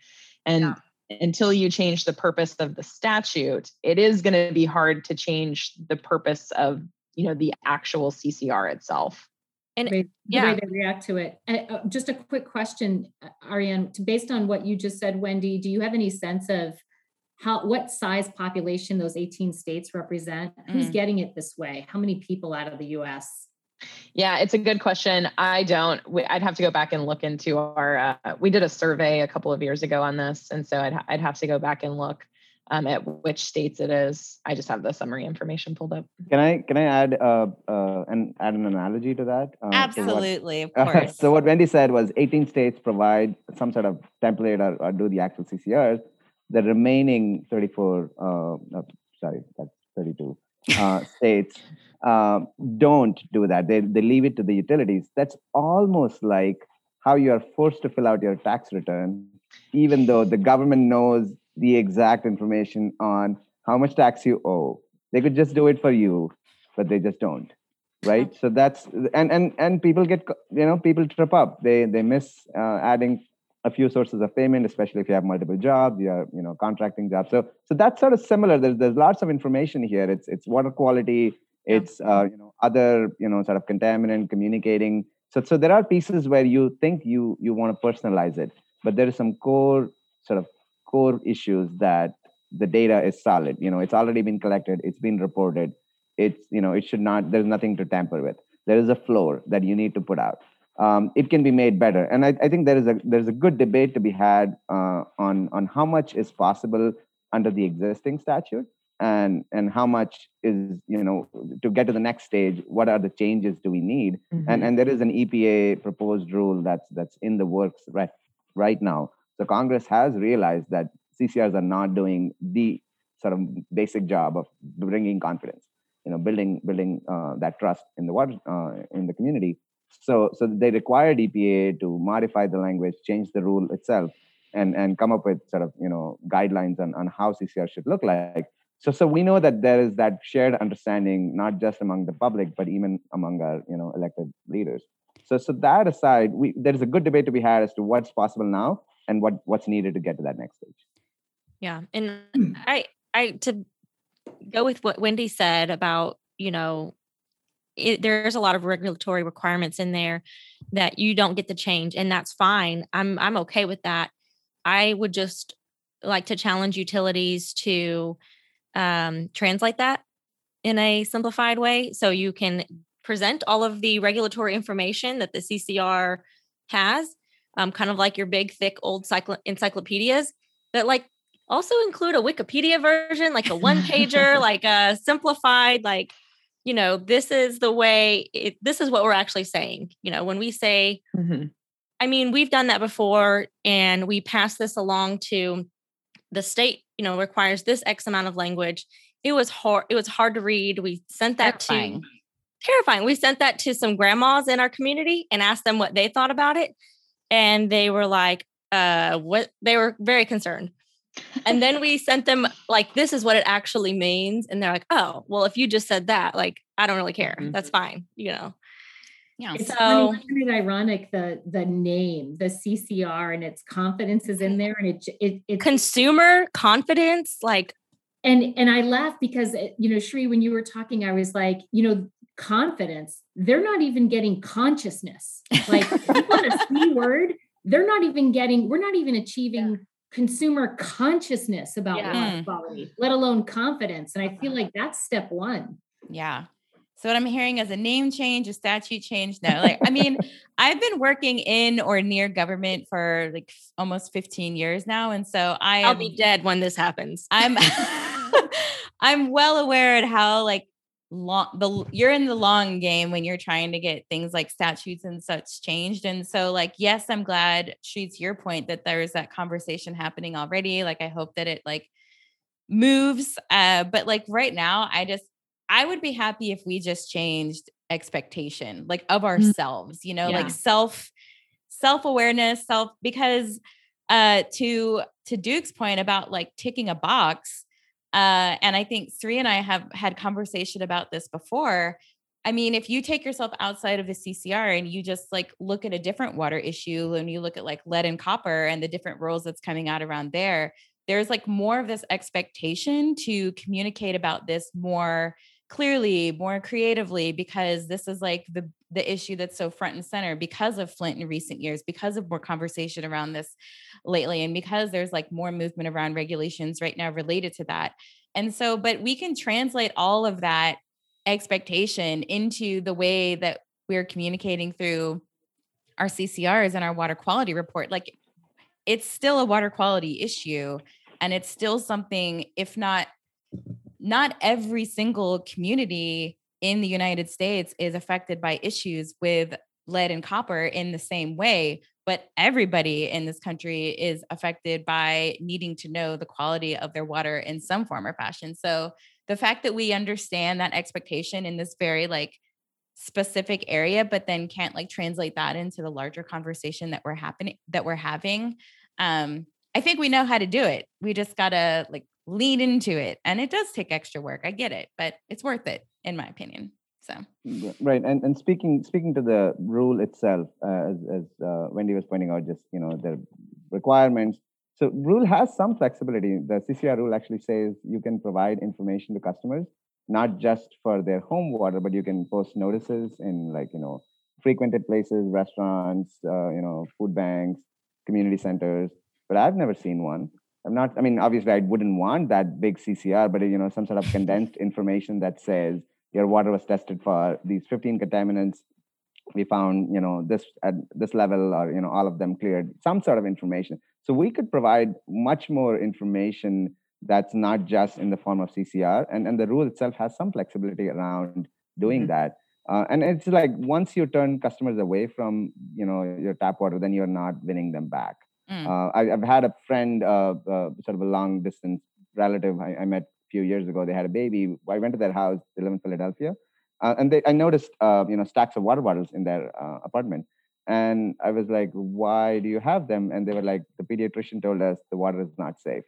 and yeah. until you change the purpose of the statute it is going to be hard to change the purpose of you know the actual ccr itself
and the yeah. way they react to it. Uh, just a quick question, uh, Ariane, based on what you just said, Wendy, do you have any sense of how what size population those 18 states represent? Mm. Who's getting it this way? How many people out of the US?
Yeah, it's a good question. I don't. I'd have to go back and look into our. Uh, we did a survey a couple of years ago on this, and so I'd I'd have to go back and look um, at which states it is. I just have the summary information pulled up.
Can I can I add uh, uh and add an analogy to that?
Uh, Absolutely, what, of course.
so what Wendy said was 18 states provide some sort of template or, or do the actual CCRs. The remaining 34, uh, no, sorry, that's 32 uh, states um, don't do that. They they leave it to the utilities. That's almost like how you are forced to fill out your tax return, even though the government knows the exact information on how much tax you owe. They could just do it for you, but they just don't. Right. So that's and and and people get you know people trip up. They they miss uh, adding a few sources of payment, especially if you have multiple jobs, you are you know contracting jobs. So so that's sort of similar. There's there's lots of information here. It's it's water quality. It's uh, you know other you know sort of contaminant communicating. So so there are pieces where you think you you want to personalize it, but there is some core sort of core issues that the data is solid. You know it's already been collected it's been reported. It's you know it should not there's nothing to tamper with. There is a floor that you need to put out. Um, it can be made better. And I, I, think there is a there's a good debate to be had uh, on on how much is possible under the existing statute and and how much is you know to get to the next stage what are the changes do we need? Mm-hmm. and and there is an epa proposed rule that's that's in the works right right now so Congress has realized that CCRs are not doing the sort of basic job of bringing confidence, you know, building building uh, that trust in the water uh, in the community. So so they required EPA to modify the language, change the rule itself, and and come up with sort of you know guidelines on, on how CCR should look like. So so we know that there is that shared understanding, not just among the public, but even among our you know elected leaders. So so that aside, we there is a good debate to be had as to what's possible now and what what's needed to get to that next stage.
Yeah and hmm. i i to go with what wendy said about you know it, there's a lot of regulatory requirements in there that you don't get to change and that's fine. I'm i'm okay with that. I would just like to challenge utilities to um, translate that in a simplified way so you can present all of the regulatory information that the ccr has um, kind of like your big, thick, old cycl- encyclopedias that like also include a Wikipedia version, like a one pager, like a simplified, like, you know, this is the way, it, this is what we're actually saying. You know, when we say, mm-hmm. I mean, we've done that before and we pass this along to the state, you know, requires this X amount of language. It was hard, it was hard to read. We sent that terrifying. to terrifying. We sent that to some grandmas in our community and asked them what they thought about it and they were like, uh, what? They were very concerned. And then we sent them like, this is what it actually means. And they're like, oh, well, if you just said that, like, I don't really care. Mm-hmm. That's fine, you know.
Yeah. It's so funny, ironic the the name, the CCR, and its confidence is in there, and it it it's
consumer confidence, like.
And and I laugh because it, eh, you know, Sri, when you were talking, I was like, you know, confidence, they're not even getting consciousness. Like you want a C word, they're not even getting, we're not even achieving yeah. consumer consciousness about yeah. water hmm. quality, let alone confidence. And I feel like that's step one.
Yeah. So what I'm hearing is a name change, a statute change. No, like I mean, I've been working in or near government for like almost 15 years now, and so I
I'll am, be dead when this happens.
I'm I'm well aware at how like long the you're in the long game when you're trying to get things like statutes and such changed and so like yes i'm glad she's your point that there's that conversation happening already like i hope that it like moves uh but like right now i just i would be happy if we just changed expectation like of mm-hmm. ourselves you know yeah. like self self-awareness self because uh to to duke's point about like ticking a box uh, and I think Sri and I have had conversation about this before. I mean, if you take yourself outside of the CCR and you just like look at a different water issue and you look at like lead and copper and the different rules that's coming out around there, there's like more of this expectation to communicate about this more clearly, more creatively, because this is like the the issue that's so front and center because of Flint in recent years, because of more conversation around this lately, and because there's like more movement around regulations right now related to that. And so, but we can translate all of that expectation into the way that we're communicating through our CCRs and our water quality report. Like it's still a water quality issue and it's still something if not not every single community in the United States is affected by issues with lead and copper in the same way but everybody in this country is affected by needing to know the quality of their water in some form or fashion. So the fact that we understand that expectation in this very like specific area but then can't like translate that into the larger conversation that we're happening that we're having um i think we know how to do it. We just gotta like lean into it and it does take extra work i get it but it's worth it in my opinion so.
Right and, and speaking speaking to the rule itself uh, as, as uh, wendy was pointing out just you know the requirements so rule has some flexibility. The ccr rule actually says you can provide information to customers not just for their home water but you can post notices in like you know frequented places restaurants uh, you know food banks community centers but i've never seen one I'm not, I mean, obviously I wouldn't want that big CCR, but you know, some sort of condensed information that says your water was tested for these 15 contaminants. We found, you know, this at this level or, you know, all of them cleared, some sort of information. So we could provide much more information that's not just in the form of CCR. And, and the rule itself has some flexibility around doing mm-hmm. that. Uh, and it's like once you turn customers away from, you know, your tap water, then you're not winning them back. Mm. Uh, I, have had a friend, uh, uh, sort of a long distance relative I, I, met a few years ago. They had a baby. I went to their house. They live in Philadelphia, uh, and they, I noticed, uh, you know, stacks of water bottles in their uh, apartment. And I was like, "Why do you have them?" And they were like, "The pediatrician told us the water is not safe."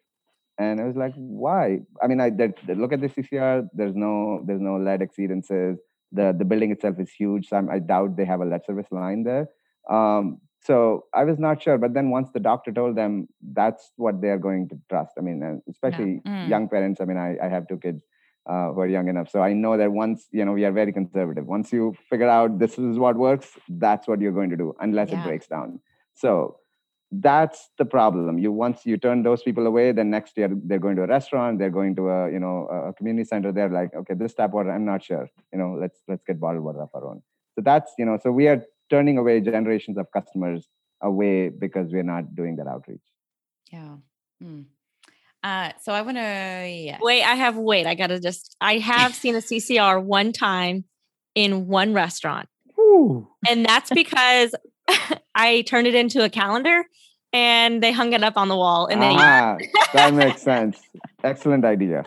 And I was like, "Why?" I mean, I did, look at the CCR. There's no, there's no lead exceedances. The the building itself is huge, so I'm, i doubt they have a lead service line there. Um, so i was not sure but then once the doctor told them that's what they're going to trust. I mean especially yeah. mm. young parents i mean I, I have two kids uh, who are young enough. So i know that once you know we are very conservative. Once you figure out this is what works that's what you're going to do unless yeah. it breaks down. So that's the problem. You once you turn those people away then next year they're going to a restaurant they're going to a you know a community center. They're like okay this tap water i'm not sure. You know let's let's get bottled water of our own. So that's you know so we are turning away generations of customers away because we're not doing that outreach.
Yeah. Hmm. Uh, so I want to, yeah.
Wait, I have, wait, I got to just, I have seen a CCR one time in one restaurant. Ooh. And that's because I turned it into a calendar and they hung it up on the wall and ah,
they, that makes sense. Excellent idea.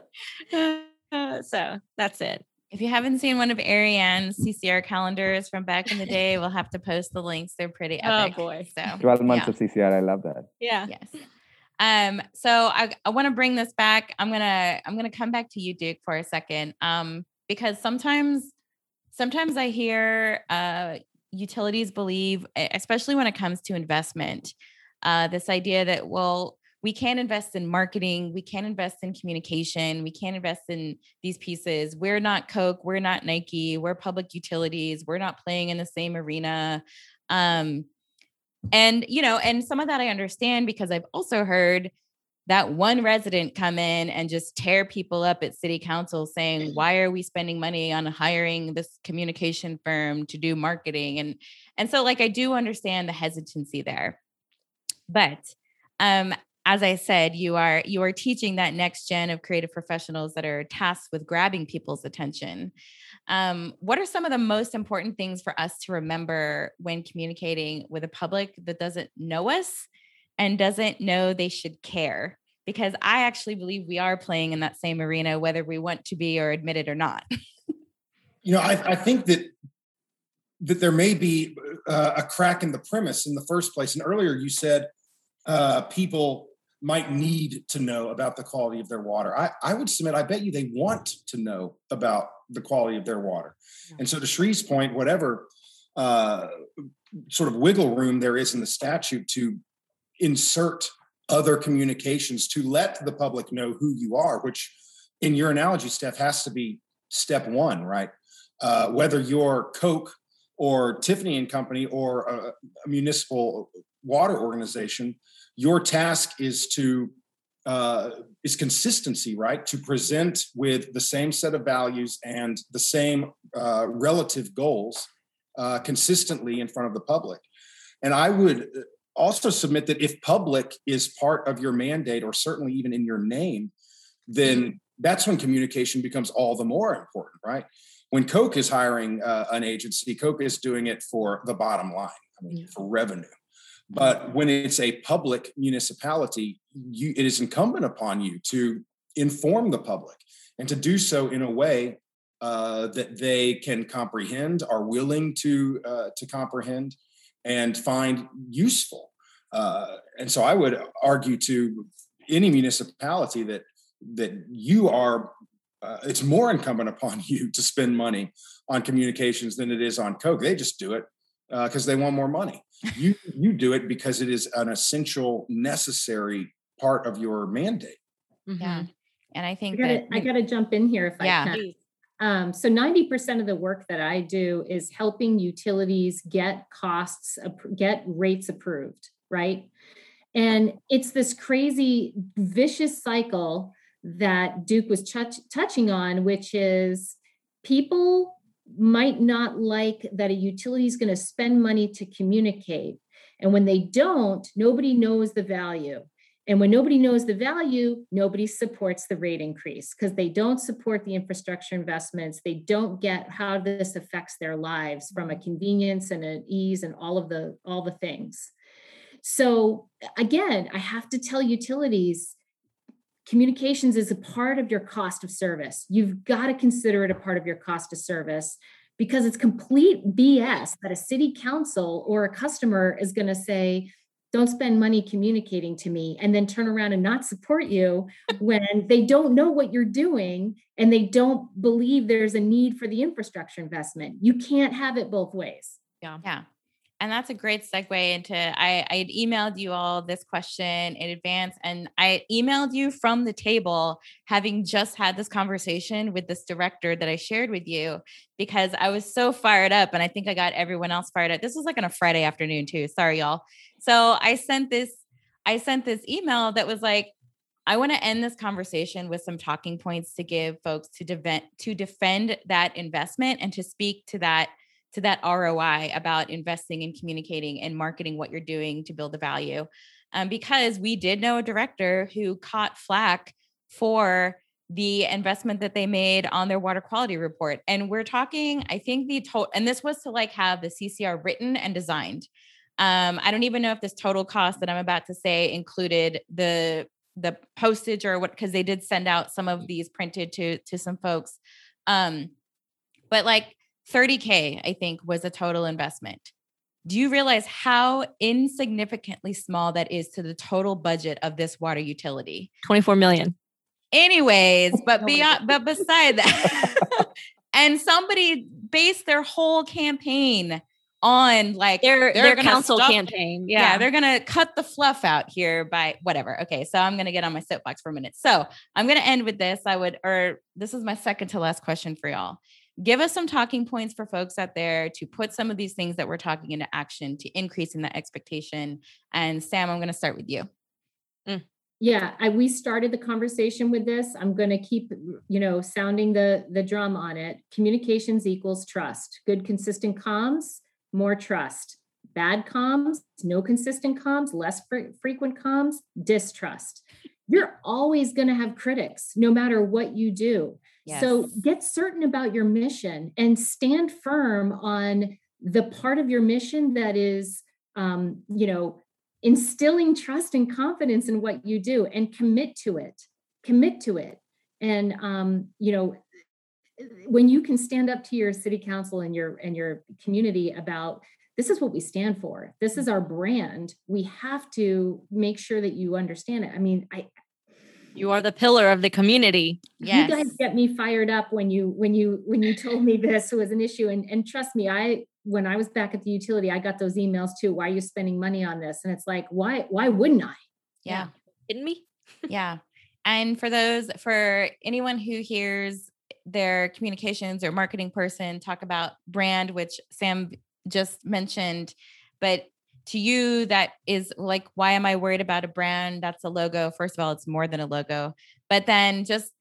Uh, so that's it.
If you haven't seen one of Ariane's CCR calendars from back in the day, we'll have to post the links. They're pretty oh, epic.
Oh boy.
So
12 months yeah. of CCR. I love that.
Yeah.
Yes. Um, so I, I want to bring this back. I'm gonna I'm gonna come back to you, Duke, for a second. Um, because sometimes sometimes I hear uh utilities believe, especially when it comes to investment, uh, this idea that well, we can't invest in marketing we can't invest in communication we can't invest in these pieces. We're not coke we're not nike we're public utilities we're not playing in the same arena. Um and you know and some of that i understand because i've also heard that one resident come in and just tear people up at city council saying why are we spending money on hiring this communication firm to do marketing? And and so like i do understand the hesitancy there. But um as I said, you are you are teaching that next gen of creative professionals that are tasked with grabbing people's attention. Um, what are some of the most important things for us to remember when communicating with a public that doesn't know us and doesn't know they should care? Because I actually believe we are playing in that same arena, whether we want to be or admit it or not.
you know, I, I think that that there may be uh, a crack in the premise in the first place. And earlier you said uh, people might need to know about the quality of their water. I, I would submit, I bet you they want to know about the quality of their water. And so, to Sri's point, whatever uh, sort of wiggle room there is in the statute to insert other communications to let the public know who you are, which in your analogy, Steph, has to be step one, right? Uh, whether you're Coke or Tiffany and Company or a, a municipal water organization, your task is to uh, is consistency, right? To present with the same set of values and the same uh, relative goals uh, consistently in front of the public. And I would uh, also submit that if public is part of your mandate, or certainly even in your name, then that's when communication becomes all the more important, right? When Coke is hiring uh, an agency, Coke is doing it for the bottom line, I mean, for revenue. But when it's a public municipality, you, it is incumbent upon you to inform the public and to do so in a way uh, that they can comprehend, are willing to uh, to comprehend, and find useful. Uh, and so, I would argue to any municipality that that you are. Uh, it's more incumbent upon you to spend money on communications than it is on Coke. They just do it because uh, they want more money. You you do it because it is an essential, necessary part of your mandate.
Mm-hmm. Yeah, and I think
I gotta,
that
I got to jump in here if yeah. I can. Um, so 90% of the work that I do is helping utilities get costs, get rates approved, right? And it's this crazy, vicious cycle that Duke was ch- touching on, which is people might not like that a utility is going to spend money to communicate. And when they don't, nobody knows the value. And when nobody knows the value, nobody supports the rate increase because they don't support the infrastructure investments. They don't get how this affects their lives from a convenience and an ease and all of the all the things. So again, I have to tell utilities communications is a part of your cost of service. You've got to consider it a part of your cost of service because it's complete BS that a city council or a customer is going to say, don't spend money communicating to me and then turn around and not support you when they don't know what you're doing and they don't believe there's a need for the infrastructure investment. You can't have it both ways.
Yeah. Yeah. And that's a great segue into I, I had emailed you all this question in advance, and I emailed you from the table, having just had this conversation with this director that I shared with you, because I was so fired up, and I think I got everyone else fired up. This was like on a Friday afternoon too. Sorry, y'all. So I sent this, I sent this email that was like, I want to end this conversation with some talking points to give folks to defend to defend that investment and to speak to that to that ROI about investing in communicating and marketing what you're doing to build the value. Um, because we did know a director who caught flack for the investment that they made on their water quality report. And we're talking, I think the total, and this was to like have the CCR written and designed. Um, I don't even know if this total cost that I'm about to say included the the postage or what because they did send out some of these printed to to some folks. Um, but like 30K, I think, was a total investment. Do you realize how insignificantly small that is to the total budget of this water utility?
24 million.
Anyways, but beyond, but beside that, and somebody based their whole campaign on like
their their council stuff, campaign. Yeah.
yeah, they're gonna cut the fluff out here by whatever. Okay, so I'm gonna get on my soapbox for a minute. So I'm gonna end with this. I would, or this is my second to last question for y'all give us some talking points for folks out there to put some of these things that we're talking into action to increase in that expectation. And Sam, I'm going to start with you.
Mm. Yeah, I, we started the conversation with this. I'm going to keep, you know, sounding the the drum on it. Communications equals trust. Good, consistent comms, more trust. Bad comms, no consistent comms, less fre- frequent comms, distrust. You're always going to have critics, no matter what you do. So get certain about your mission and stand firm on the part of your mission that is, um, you know, instilling trust and confidence in what you do and commit to it. Commit to it. And, um, you know, when you can stand up to your city council and your and your community about this is what we stand for this is our brand we have to make sure that you understand it i mean i
you are the pillar of the community.
Yes. You guys get me fired up when you when you when you told me this was an issue. And and trust me, I when I was back at the utility, I got those emails too. Why are you spending money on this? And it's like, why, why wouldn't I?
Yeah.
Kidding me?
yeah. And for those, for anyone who hears their communications or marketing person talk about brand, which Sam just mentioned, but to you that is like why am i worried about a brand that's a logo? First of all it's more than a logo but then just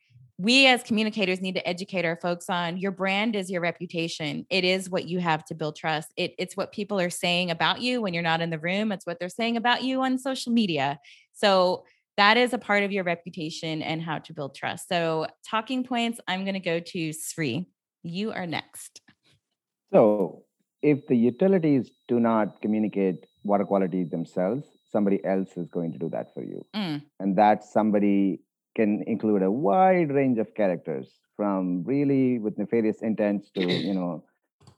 we as communicators need to educate our folks on your brand is your reputation. It is what you have to build trust. It, it's what people are saying about you when you're not in the room. It's what they're saying about you on social media. So that is a part of your reputation and how to build trust. So talking points i'm going to go to sri. You are next.
So if the utilities do not communicate water quality themselves, somebody else is going to do that for you. Mm. And that somebody can include a wide range of characters from really with nefarious intents to, you know,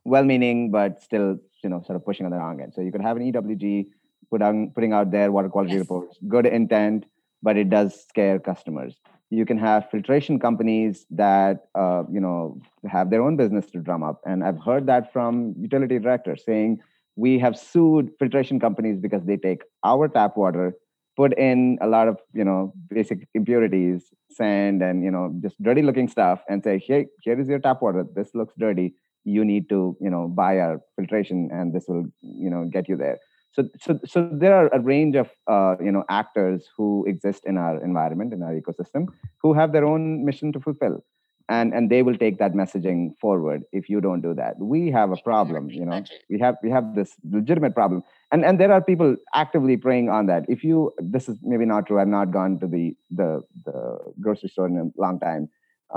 well-meaning, but still, you know, sort of pushing on the wrong end. So you could have an EWG put on, putting out their water quality yes. reports, good intent, but it does scare customers you can have filtration companies that uh, you know have their own business to drum up and i've heard that from utility directors saying we have sued filtration companies because they take our tap water put in a lot of you know basic impurities sand and you know just dirty looking stuff and say hey here is your tap water. This looks dirty. You need to you know buy our filtration and this will you know get you there. So so so there are a range of uh, you know actors who exist in our environment in our ecosystem who have their own mission to fulfill and and they will take that messaging forward if you don't do that we have a problem you know we have we have this legitimate problem and and there are people actively preying on that if you this is maybe not true i've not gone to the the, the grocery store in a long time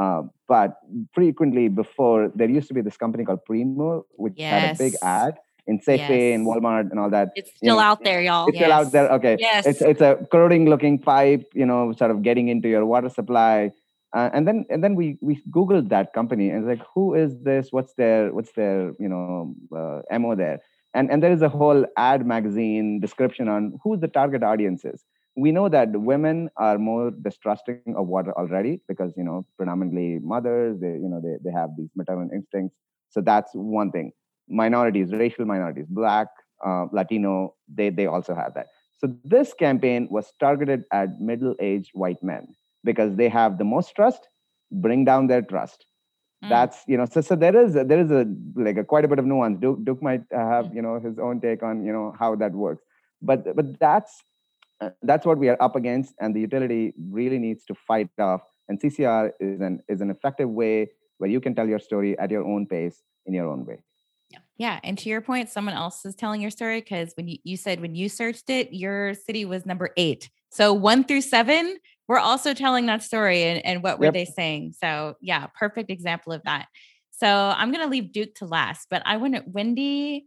uh, but frequently before there used to be this company called primo which yes. had a big ad in Safeway yes. and Walmart and all that.
It's still you know, out there, y'all.
It's yes. still out there. Okay.
Yes.
It's it's a corroding looking pipe, you know, sort of getting into your water supply. Uh, and then and then we we googled that company and like who is this? What's their what's their you know uh, mo there? And and there is a whole ad magazine description on who the target audience is. We know that women are more distrusting of water already because you know predominantly mothers they you know they, they have these maternal instincts. So that's one thing. Minorities, racial minorities, Black, uh, Latino, they, they also have that. So this campaign was targeted at middle-aged white men because they have the most trust, bring down their trust. Mm. That's you know so so there is a, there is a like a quite a bit of nuance. Duke, Duke might have mm. you know his own take on you know how that works, but but that's uh, that's what we are up against, and the utility really needs to fight off. And CCR is an is an effective way where you can tell your story at your own pace in your own way.
Yeah. Yeah. And to your point, someone else is telling your story because when you, you said when you searched it, your city was number eight. So one through seven, we're also telling that story and, and what were yep. they saying? So yeah, perfect example of that. So I'm gonna leave Duke to last, but I want Wendy.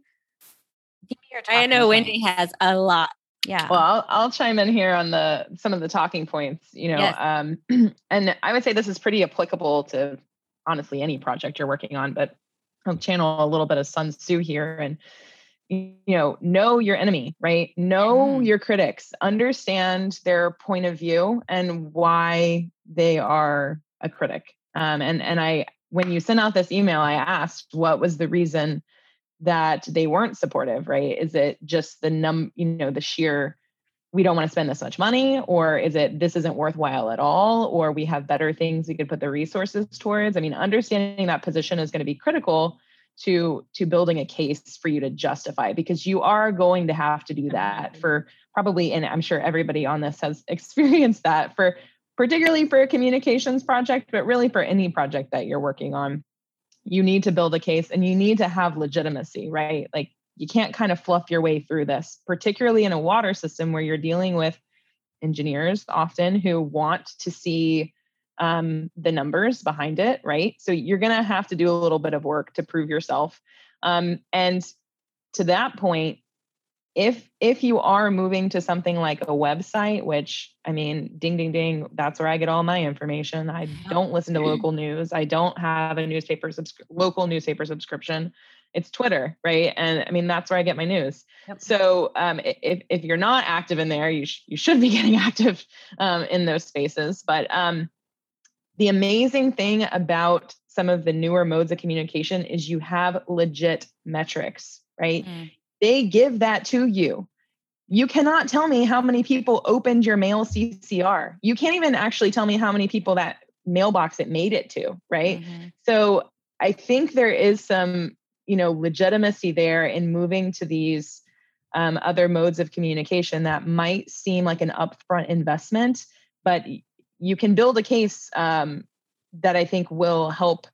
Give me your I know points. Wendy has a lot.
Yeah.
Well, I'll, I'll chime in here on the some of the talking points. You know, yes. um, and I would say this is pretty applicable to honestly any project you're working on, but I'll channel a little bit of Sun Tzu here and you know know your enemy right? Know mm. your critics. Understand their point of view and why they are a critic. Um, and and i when you sent out this email i asked what was the reason that they weren't supportive right? Is it just the num you know the sheer we don't want to spend this much money or is it this isn't worthwhile at all or we have better things we could put the resources towards? I mean understanding that position is going to be critical to to building a case for you to justify because you are going to have to do that for probably and i'm sure everybody on this has experienced that for particularly for a communications project but really for any project that you're working on. You need to build a case and you need to have legitimacy right? Like you can't kind of fluff your way through this, particularly in a water system where you're dealing with engineers often who want to see um, the numbers behind it, right? So you're going to have to do a little bit of work to prove yourself. Um, and to that point, if if you are moving to something like a website, which I mean, ding ding ding, that's where I get all my information. I don't listen to local news. I don't have a newspaper subscri- local newspaper subscription. It's Twitter, right? And I mean, that's where I get my news. Yep. So um, if if you're not active in there, you sh- you should be getting active um, in those spaces. But um, the amazing thing about some of the newer modes of communication is you have legit metrics, right? Mm they give that to you. You cannot tell me how many people opened your mail CCR. You can't even actually tell me how many people that mailbox it made it to, right? Mm-hmm. So I think there is some, you know, legitimacy there in moving to these um, other modes of communication that might seem like an upfront investment, but you can build a case um, that I think will help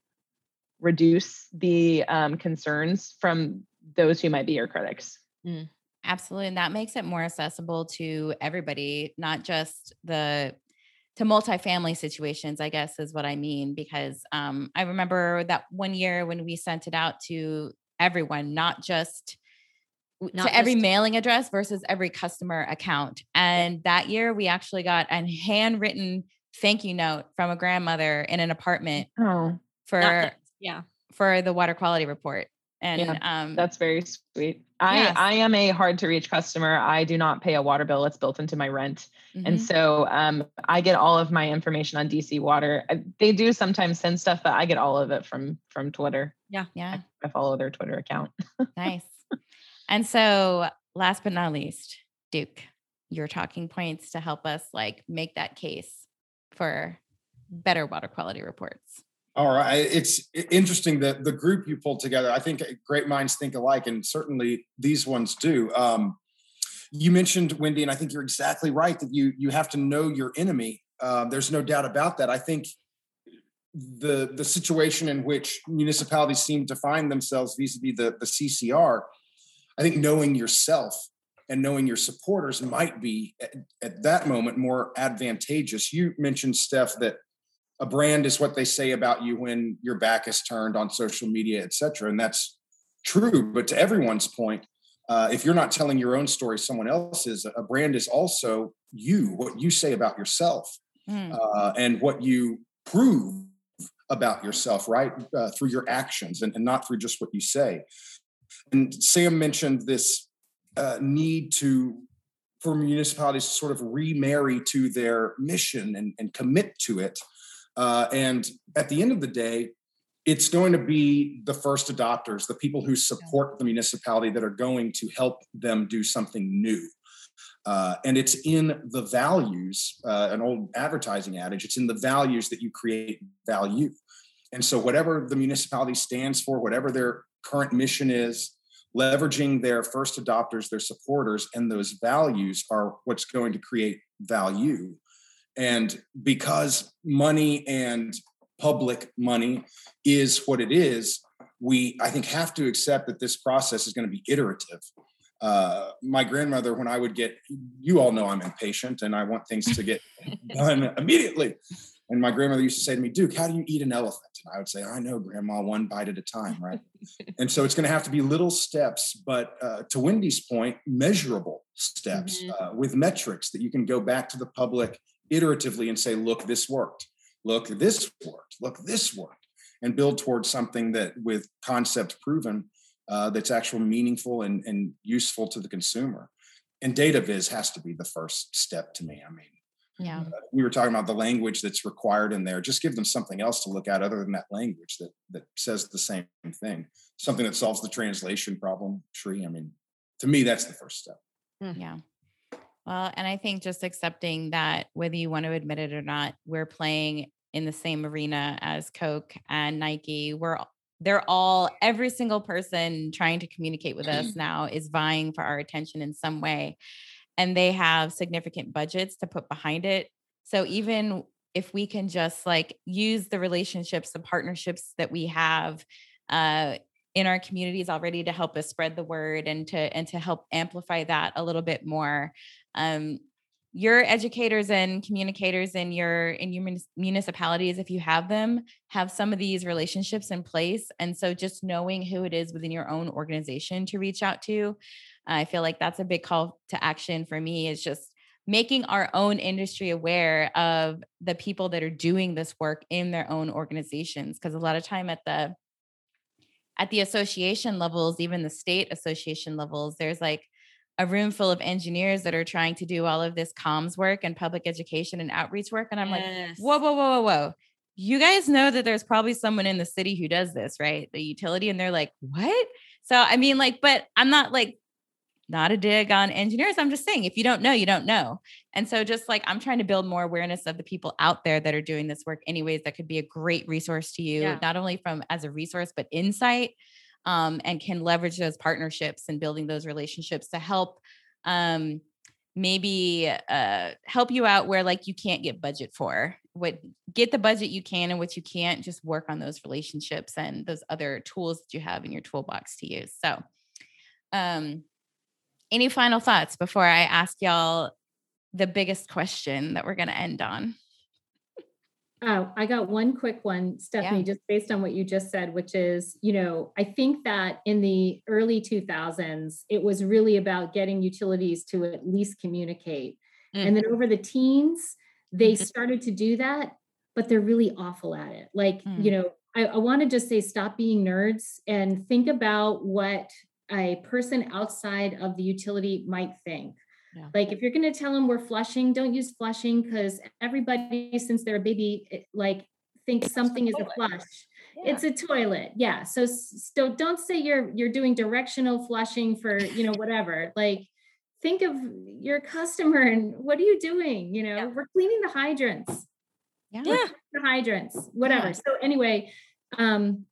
reduce the um, concerns from those who might be your critics.
Mm, absolutely. And that makes it more accessible to everybody, not just the to multifamily situations, I guess is what I mean. Because um, I remember that one year when we sent it out to everyone, not just not to every mailing address versus every customer account. And that year we actually got a handwritten thank you note from a grandmother in an apartment oh, for
yeah
for the water quality report and
yeah, um, that's very sweet. I yes. I am a hard to reach customer. I do not pay a water bill. It's built into my rent, mm-hmm. and so um, I get all of my information on DC Water. I, they do sometimes send stuff, but I get all of it from from Twitter.
Yeah, yeah.
I, I follow their Twitter account.
nice. And so, last but not least, Duke, your talking points to help us like make that case for better water quality reports.
All right. It's interesting that the group you pulled together, I think great minds think alike, and certainly these ones do. Um, you mentioned Wendy, and I think you're exactly right that you you have to know your enemy. Uh, there's no doubt about that. I think the the situation in which municipalities seem to find themselves vis-a-vis the, the CCR, I think knowing yourself and knowing your supporters might be at, at that moment more advantageous. You mentioned Steph that a brand is what they say about you when your back is turned on social media, et cetera. And that's true. But to everyone's point, uh, if you're not telling your own story, someone else's, a brand is also you, what you say about yourself mm. uh, and what you prove about yourself, right? Uh, through your actions and, and, not through just what you say. And Sam mentioned this uh, need to for municipalities to sort of remarry to their mission and, and commit to it uh, and at the end of the day, it's going to be the first adopters, the people who support the municipality that are going to help them do something new. Uh, and it's in the values, uh, an old advertising adage, it's in the values that you create value. And so, whatever the municipality stands for, whatever their current mission is, leveraging their first adopters, their supporters, and those values are what's going to create value. And because money and public money is what it is, we, I think, have to accept that this process is going to be iterative. Uh, my grandmother, when I would get, you all know I'm impatient and I want things to get done immediately. And my grandmother used to say to me, Duke, how do you eat an elephant? And I would say, I know, Grandma, one bite at a time, right? and so it's going to have to be little steps, but uh, to Wendy's point, measurable steps mm-hmm. uh, with metrics that you can go back to the public iteratively and say, look, this worked. Look, this worked. Look, this worked. And build towards something that with concept proven uh, that's actually meaningful and, and useful to the consumer. And data viz has to be the first step to me. I mean,
yeah. Uh,
we were talking about the language that's required in there. Just give them something else to look at other than that language that that says the same thing. Something that solves the translation problem tree. I mean, to me, that's the first step.
Hmm. Yeah. Well, and I think just accepting that whether you want to admit it or not, we're playing in the same arena as Coke and Nike. We're they're all every single person trying to communicate with us now is vying for our attention in some way. And they have significant budgets to put behind it. So even if we can just like use the relationships, the partnerships that we have uh, in our communities already to help us spread the word and to and to help amplify that a little bit more um, your educators and communicators in your in your municipalities if you have them have some of these relationships in place and so just knowing who it is within your own organization to reach out to i feel like that's a big call to action for me is just making our own industry aware of the people that are doing this work in their own organizations because a lot of time at the at the association levels even the state association levels there's like a room full of engineers that are trying to do all of this comms work and public education and outreach work. And I'm yes. like, whoa, whoa, whoa, whoa, whoa. You guys know that there's probably someone in the city who does this, right? The utility. And they're like, what? So, I mean, like, but I'm not like, not a dig on engineers. I'm just saying, if you don't know, you don't know. And so, just like I'm trying to build more awareness of the people out there that are doing this work, anyways, that could be a great resource to you, yeah. not only from as a resource, but insight um, and can leverage those partnerships and building those relationships to help um, maybe uh, help you out where like you can't get budget for what get the budget you can and what you can't just work on those relationships and those other tools that you have in your toolbox to use so um any final thoughts before i ask y'all the biggest question that we're going to end on
Oh, I got one quick one, Stephanie, yeah. just based on what you just said, which is, you know, I think that in the early 2000s, it was really about getting utilities to at least communicate. Mm. And then over the teens, they mm-hmm. started to do that, but they're really awful at it. Like, mm. you know, I, I want to just say stop being nerds and think about what a person outside of the utility might think. Yeah. Like if you're going to tell them we're flushing, don't use flushing because everybody, since they're a baby, it, like thinks something a is a flush. Yeah. It's a toilet. Yeah. So, so don't say you're you're doing directional flushing for you know whatever. Like think of your customer and what are you doing? You know, yeah. we're cleaning the hydrants. Yeah. The hydrants, whatever. So anyway, um,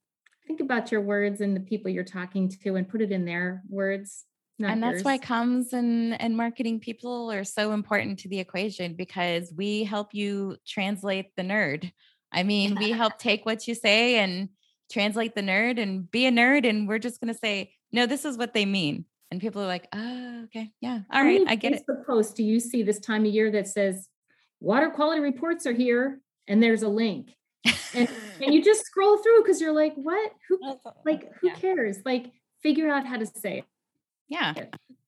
think about your words and the people you're talking to and put it in their words
not and yours. that's why comms and and marketing people are so important to the equation because we help you translate the nerd. I mean, we help take what you say and translate the nerd and be a nerd and we're just going to say, "No, this is what they mean." And people are like, "Oh, okay. Yeah. All right, I get
Facebook it." The post do you see this time of year that says water quality reports are here and there's a link? And, and you just scroll through because you're like, what? Who like who yeah. cares? Like figure out how to say it.
Yeah.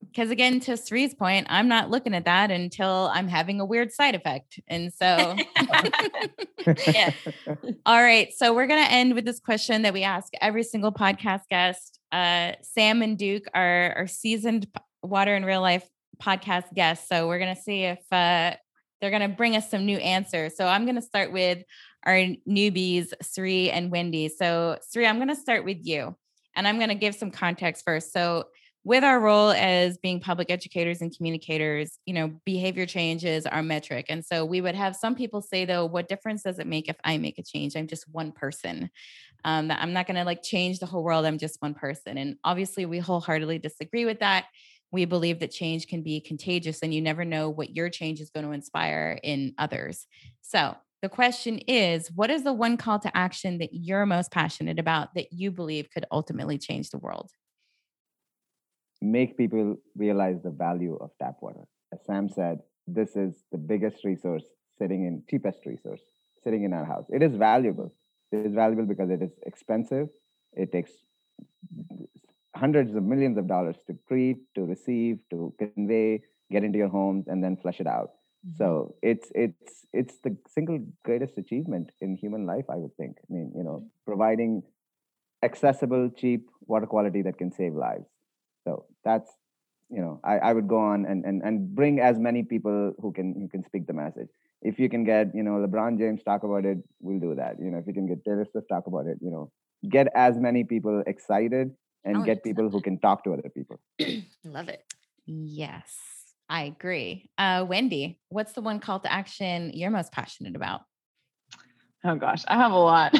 Because again, to Sri's point, I'm not looking at that until I'm having a weird side effect. And so, yeah. All right. So we're going to end with this question that we ask every single podcast guest. Uh, Sam and Duke are, are seasoned water in real life podcast guests. So we're going to see if uh, they're going to bring us some new answers. So I'm going to start with our newbies, Sri and Wendy. So, Sri, I'm going to start with you and I'm going to give some context first. So, with our role as being public educators and communicators, you know, behavior change is our metric. And so we would have some people say, though, what difference does it make if I make a change? I'm just one person. Um, I'm not going to like change the whole world. I'm just one person. And obviously, we wholeheartedly disagree with that. We believe that change can be contagious and you never know what your change is going to inspire in others. So, the question is what is the one call to action that you're most passionate about that you believe could ultimately change the world?
make people realize the value of tap water. As Sam said, this is the biggest resource sitting in, cheapest resource sitting in our house. It is valuable. It is valuable because it is expensive. It takes hundreds of millions of dollars to treat, to receive, to convey, get into your homes, and then flush it out. Mm-hmm. So it's it's it's the single greatest achievement in human life, I would think. I mean, you know, providing accessible, cheap water quality that can save lives. So that's you know I, I would go on and, and and bring as many people who can who can speak the message. If you can get you know LeBron James talk about it, we'll do that. You know if you can get Taylor Swift talk about it, you know get as many people excited and get people who can talk to other people.
Love it.
Yes, I agree. Uh, Wendy, what's the one call to action you're most passionate about?
Oh gosh, I have a lot.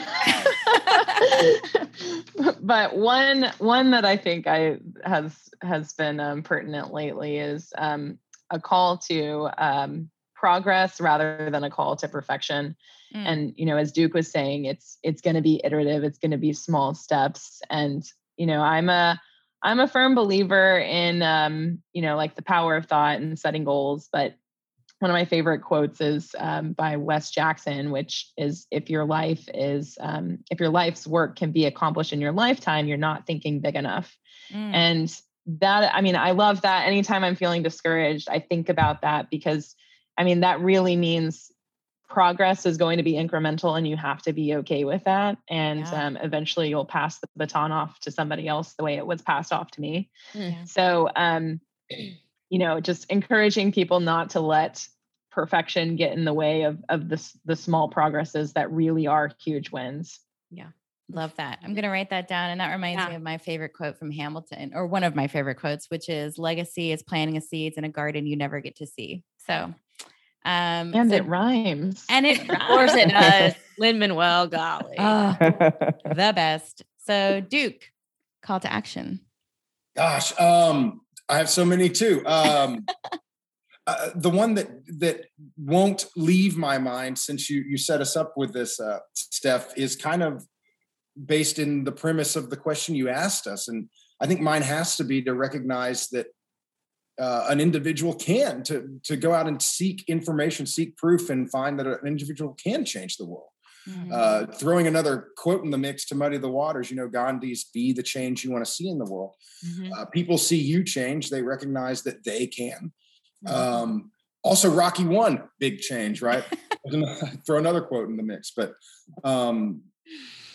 but one one that I think I has has been um, pertinent lately is um, a call to um, progress rather than a call to perfection. Mm. And you know, as Duke was saying, it's it's going to be iterative. It's going to be small steps. And you know, I'm a I'm a firm believer in um, you know like the power of thought and setting goals, but one of my favorite quotes is um, by Wes Jackson, which is if your life is um, if your life's work can be accomplished in your lifetime, you're not thinking big enough. Mm. And that I mean, I love that. Anytime I'm feeling discouraged, I think about that because I mean that really means progress is going to be incremental and you have to be okay with that. And yeah. um, eventually you'll pass the baton off to somebody else the way it was passed off to me. Mm. so um, you know just encouraging people not to let perfection get in the way of of the, the small progresses that really are huge wins.
Yeah. Love that. I'm going to write that down and that reminds yeah. me of my favorite quote from hamilton or one of my favorite quotes which is legacy is planting a seeds in a garden you never get to see. So
um, and so, it rhymes.
And it,
of course, it does. Lin Manuel, golly, oh,
the best. So, Duke, call to action.
Gosh, um, I have so many too. Um, uh, the one that that won't leave my mind since you you set us up with this, uh, Steph, is kind of based in the premise of the question you asked us, and I think mine has to be to recognize that uh, an individual can to to go out and seek information, seek proof, and find that an individual can change the world. Mm-hmm. Uh, throwing another quote in the mix to muddy the waters, you know, Gandhi's "Be the change you want to see in the world." Mm-hmm. Uh, people see you change; they recognize that they can. Mm-hmm. Um, also, Rocky one big change, right? throw another quote in the mix, but um,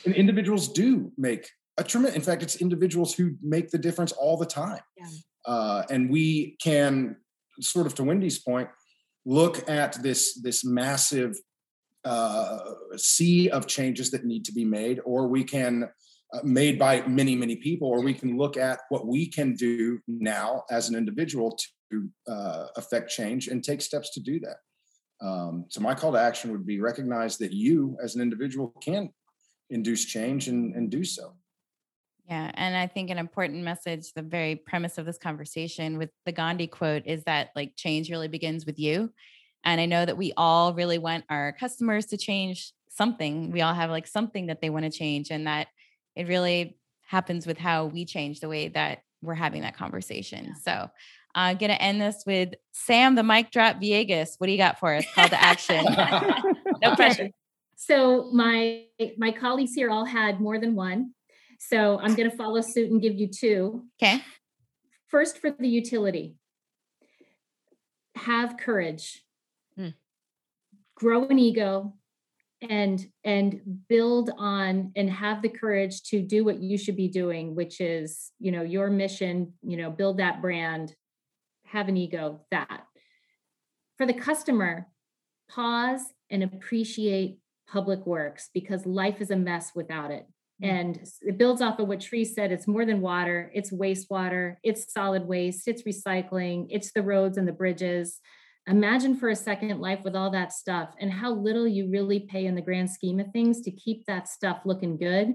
individuals do make a tremendous. In fact, it's individuals who make the difference all the time. Yeah. Uh, and we can sort of to Wendy's point, look at this this massive uh, sea of changes that need to be made, or we can uh, made by many many people, or we can look at what we can do now as an individual to uh, affect change and take steps to do that. Um, so my call to action would be recognize that you as an individual can induce change and, and do so.
Yeah. And I think an important message, the very premise of this conversation with the Gandhi quote is that like change really begins with you. And I know that we all really want our customers to change something. We all have like something that they want to change, and that it really happens with how we change the way that we're having that conversation. Yeah. So I'm uh, going to end this with Sam, the mic drop Viegas. What do you got for us? Call to action.
no pressure. So my my colleagues here all had more than one. So I'm going to follow suit and give you two.
Okay.
First, for the utility, have courage, mm. grow an ego, and and build on and have the courage to do what you should be doing, which is you know your mission. You know, build that brand, have an ego. That for the customer, pause and appreciate public works because life is a mess without it. Mm. And it builds off of what Sri said. It's more than water, it's wastewater, it's solid waste, it's recycling, it's the roads and the bridges. Imagine for a second life with all that stuff and how little you really pay in the grand scheme of things to keep that stuff looking good.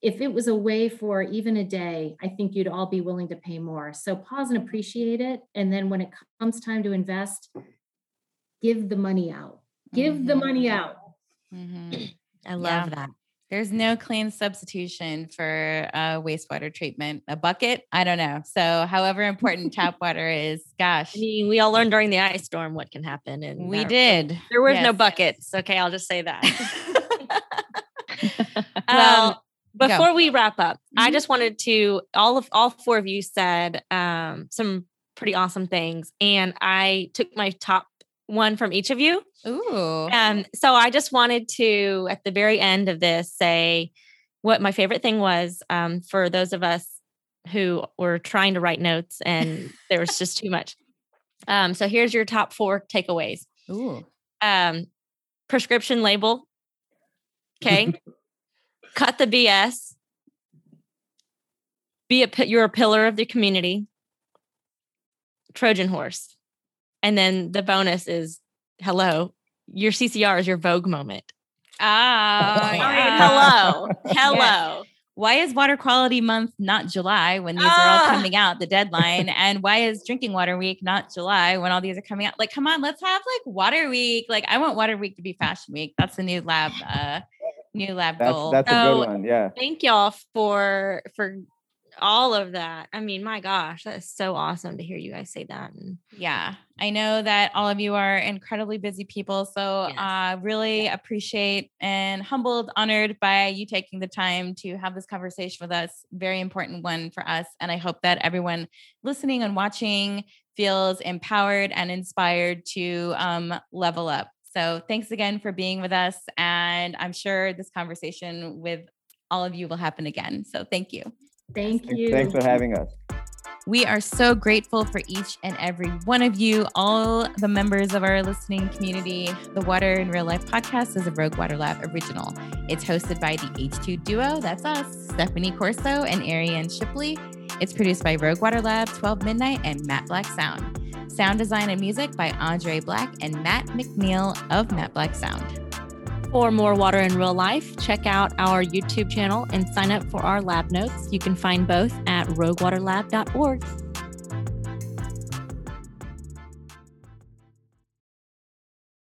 If it was a way for even a day, I think you'd all be willing to pay more. So pause and appreciate it. And then when it comes time to invest, give the money out. Give mm-hmm. the money out.
Mm-hmm. I love yeah. that. There's no clean substitution for uh, wastewater treatment. A bucket, I don't know. So, however important tap water is, gosh.
I mean, we all learned during the ice storm what can happen. And
we did.
There was yes. no buckets. Okay, I'll just say that.
well,
um, before go. we wrap up, mm-hmm. I just wanted to all of all four of you said um, some pretty awesome things, and I took my top one from each of you.
Ooh.
Um, so I just wanted to, at the very end of this, say what my favorite thing was um, for those of us who were trying to write notes and there was just too much. Um, so here's your top four takeaways.
Ooh.
Um, prescription label. Okay. Cut the BS. Be a you're a pillar of the community. Trojan horse. And then the bonus is hello, your CCR is your Vogue moment.
Ah,
yeah. hello, hello. Yes.
Why is Water Quality Month not July when these ah. are all ah! coming out, the deadline? and why is Drinking Water Week not July when all these are coming out? Like, come on, let's have like Water Week. Like, I want Water Week to be Fashion Week. That's the new lab, uh, new lab
that's,
goal.
That's so, a good one. Yeah.
Thank y'all for for all of that. I mean, my gosh, that is so awesome to hear you guys say that. And
yeah, I know that all of you are incredibly busy people. So yes. uh really appreciate and humbled, honored by you taking the time to have this conversation with us. Very important one for us. And I hope that everyone listening and watching feels empowered and inspired to um, level up. So thanks again for being with us. And I'm sure this conversation with all of you will happen again. So thank you.
Thank you.
Thanks for having us.
We are so grateful for each and every one of you, all the members of our listening community. The Water in Real Life podcast is a Rogue Water Lab original. It's hosted by the H2 duo, that's us, Stephanie Corso and Ariane Shipley. It's produced by Rogue Water Lab, 12 Midnight, and Matt Black Sound. Sound design and music by Andre Black and Matt McNeil of Matt Black Sound.
For more water in real life, check out our YouTube channel and sign up for our lab notes. You can find both at roguewaterlab.org.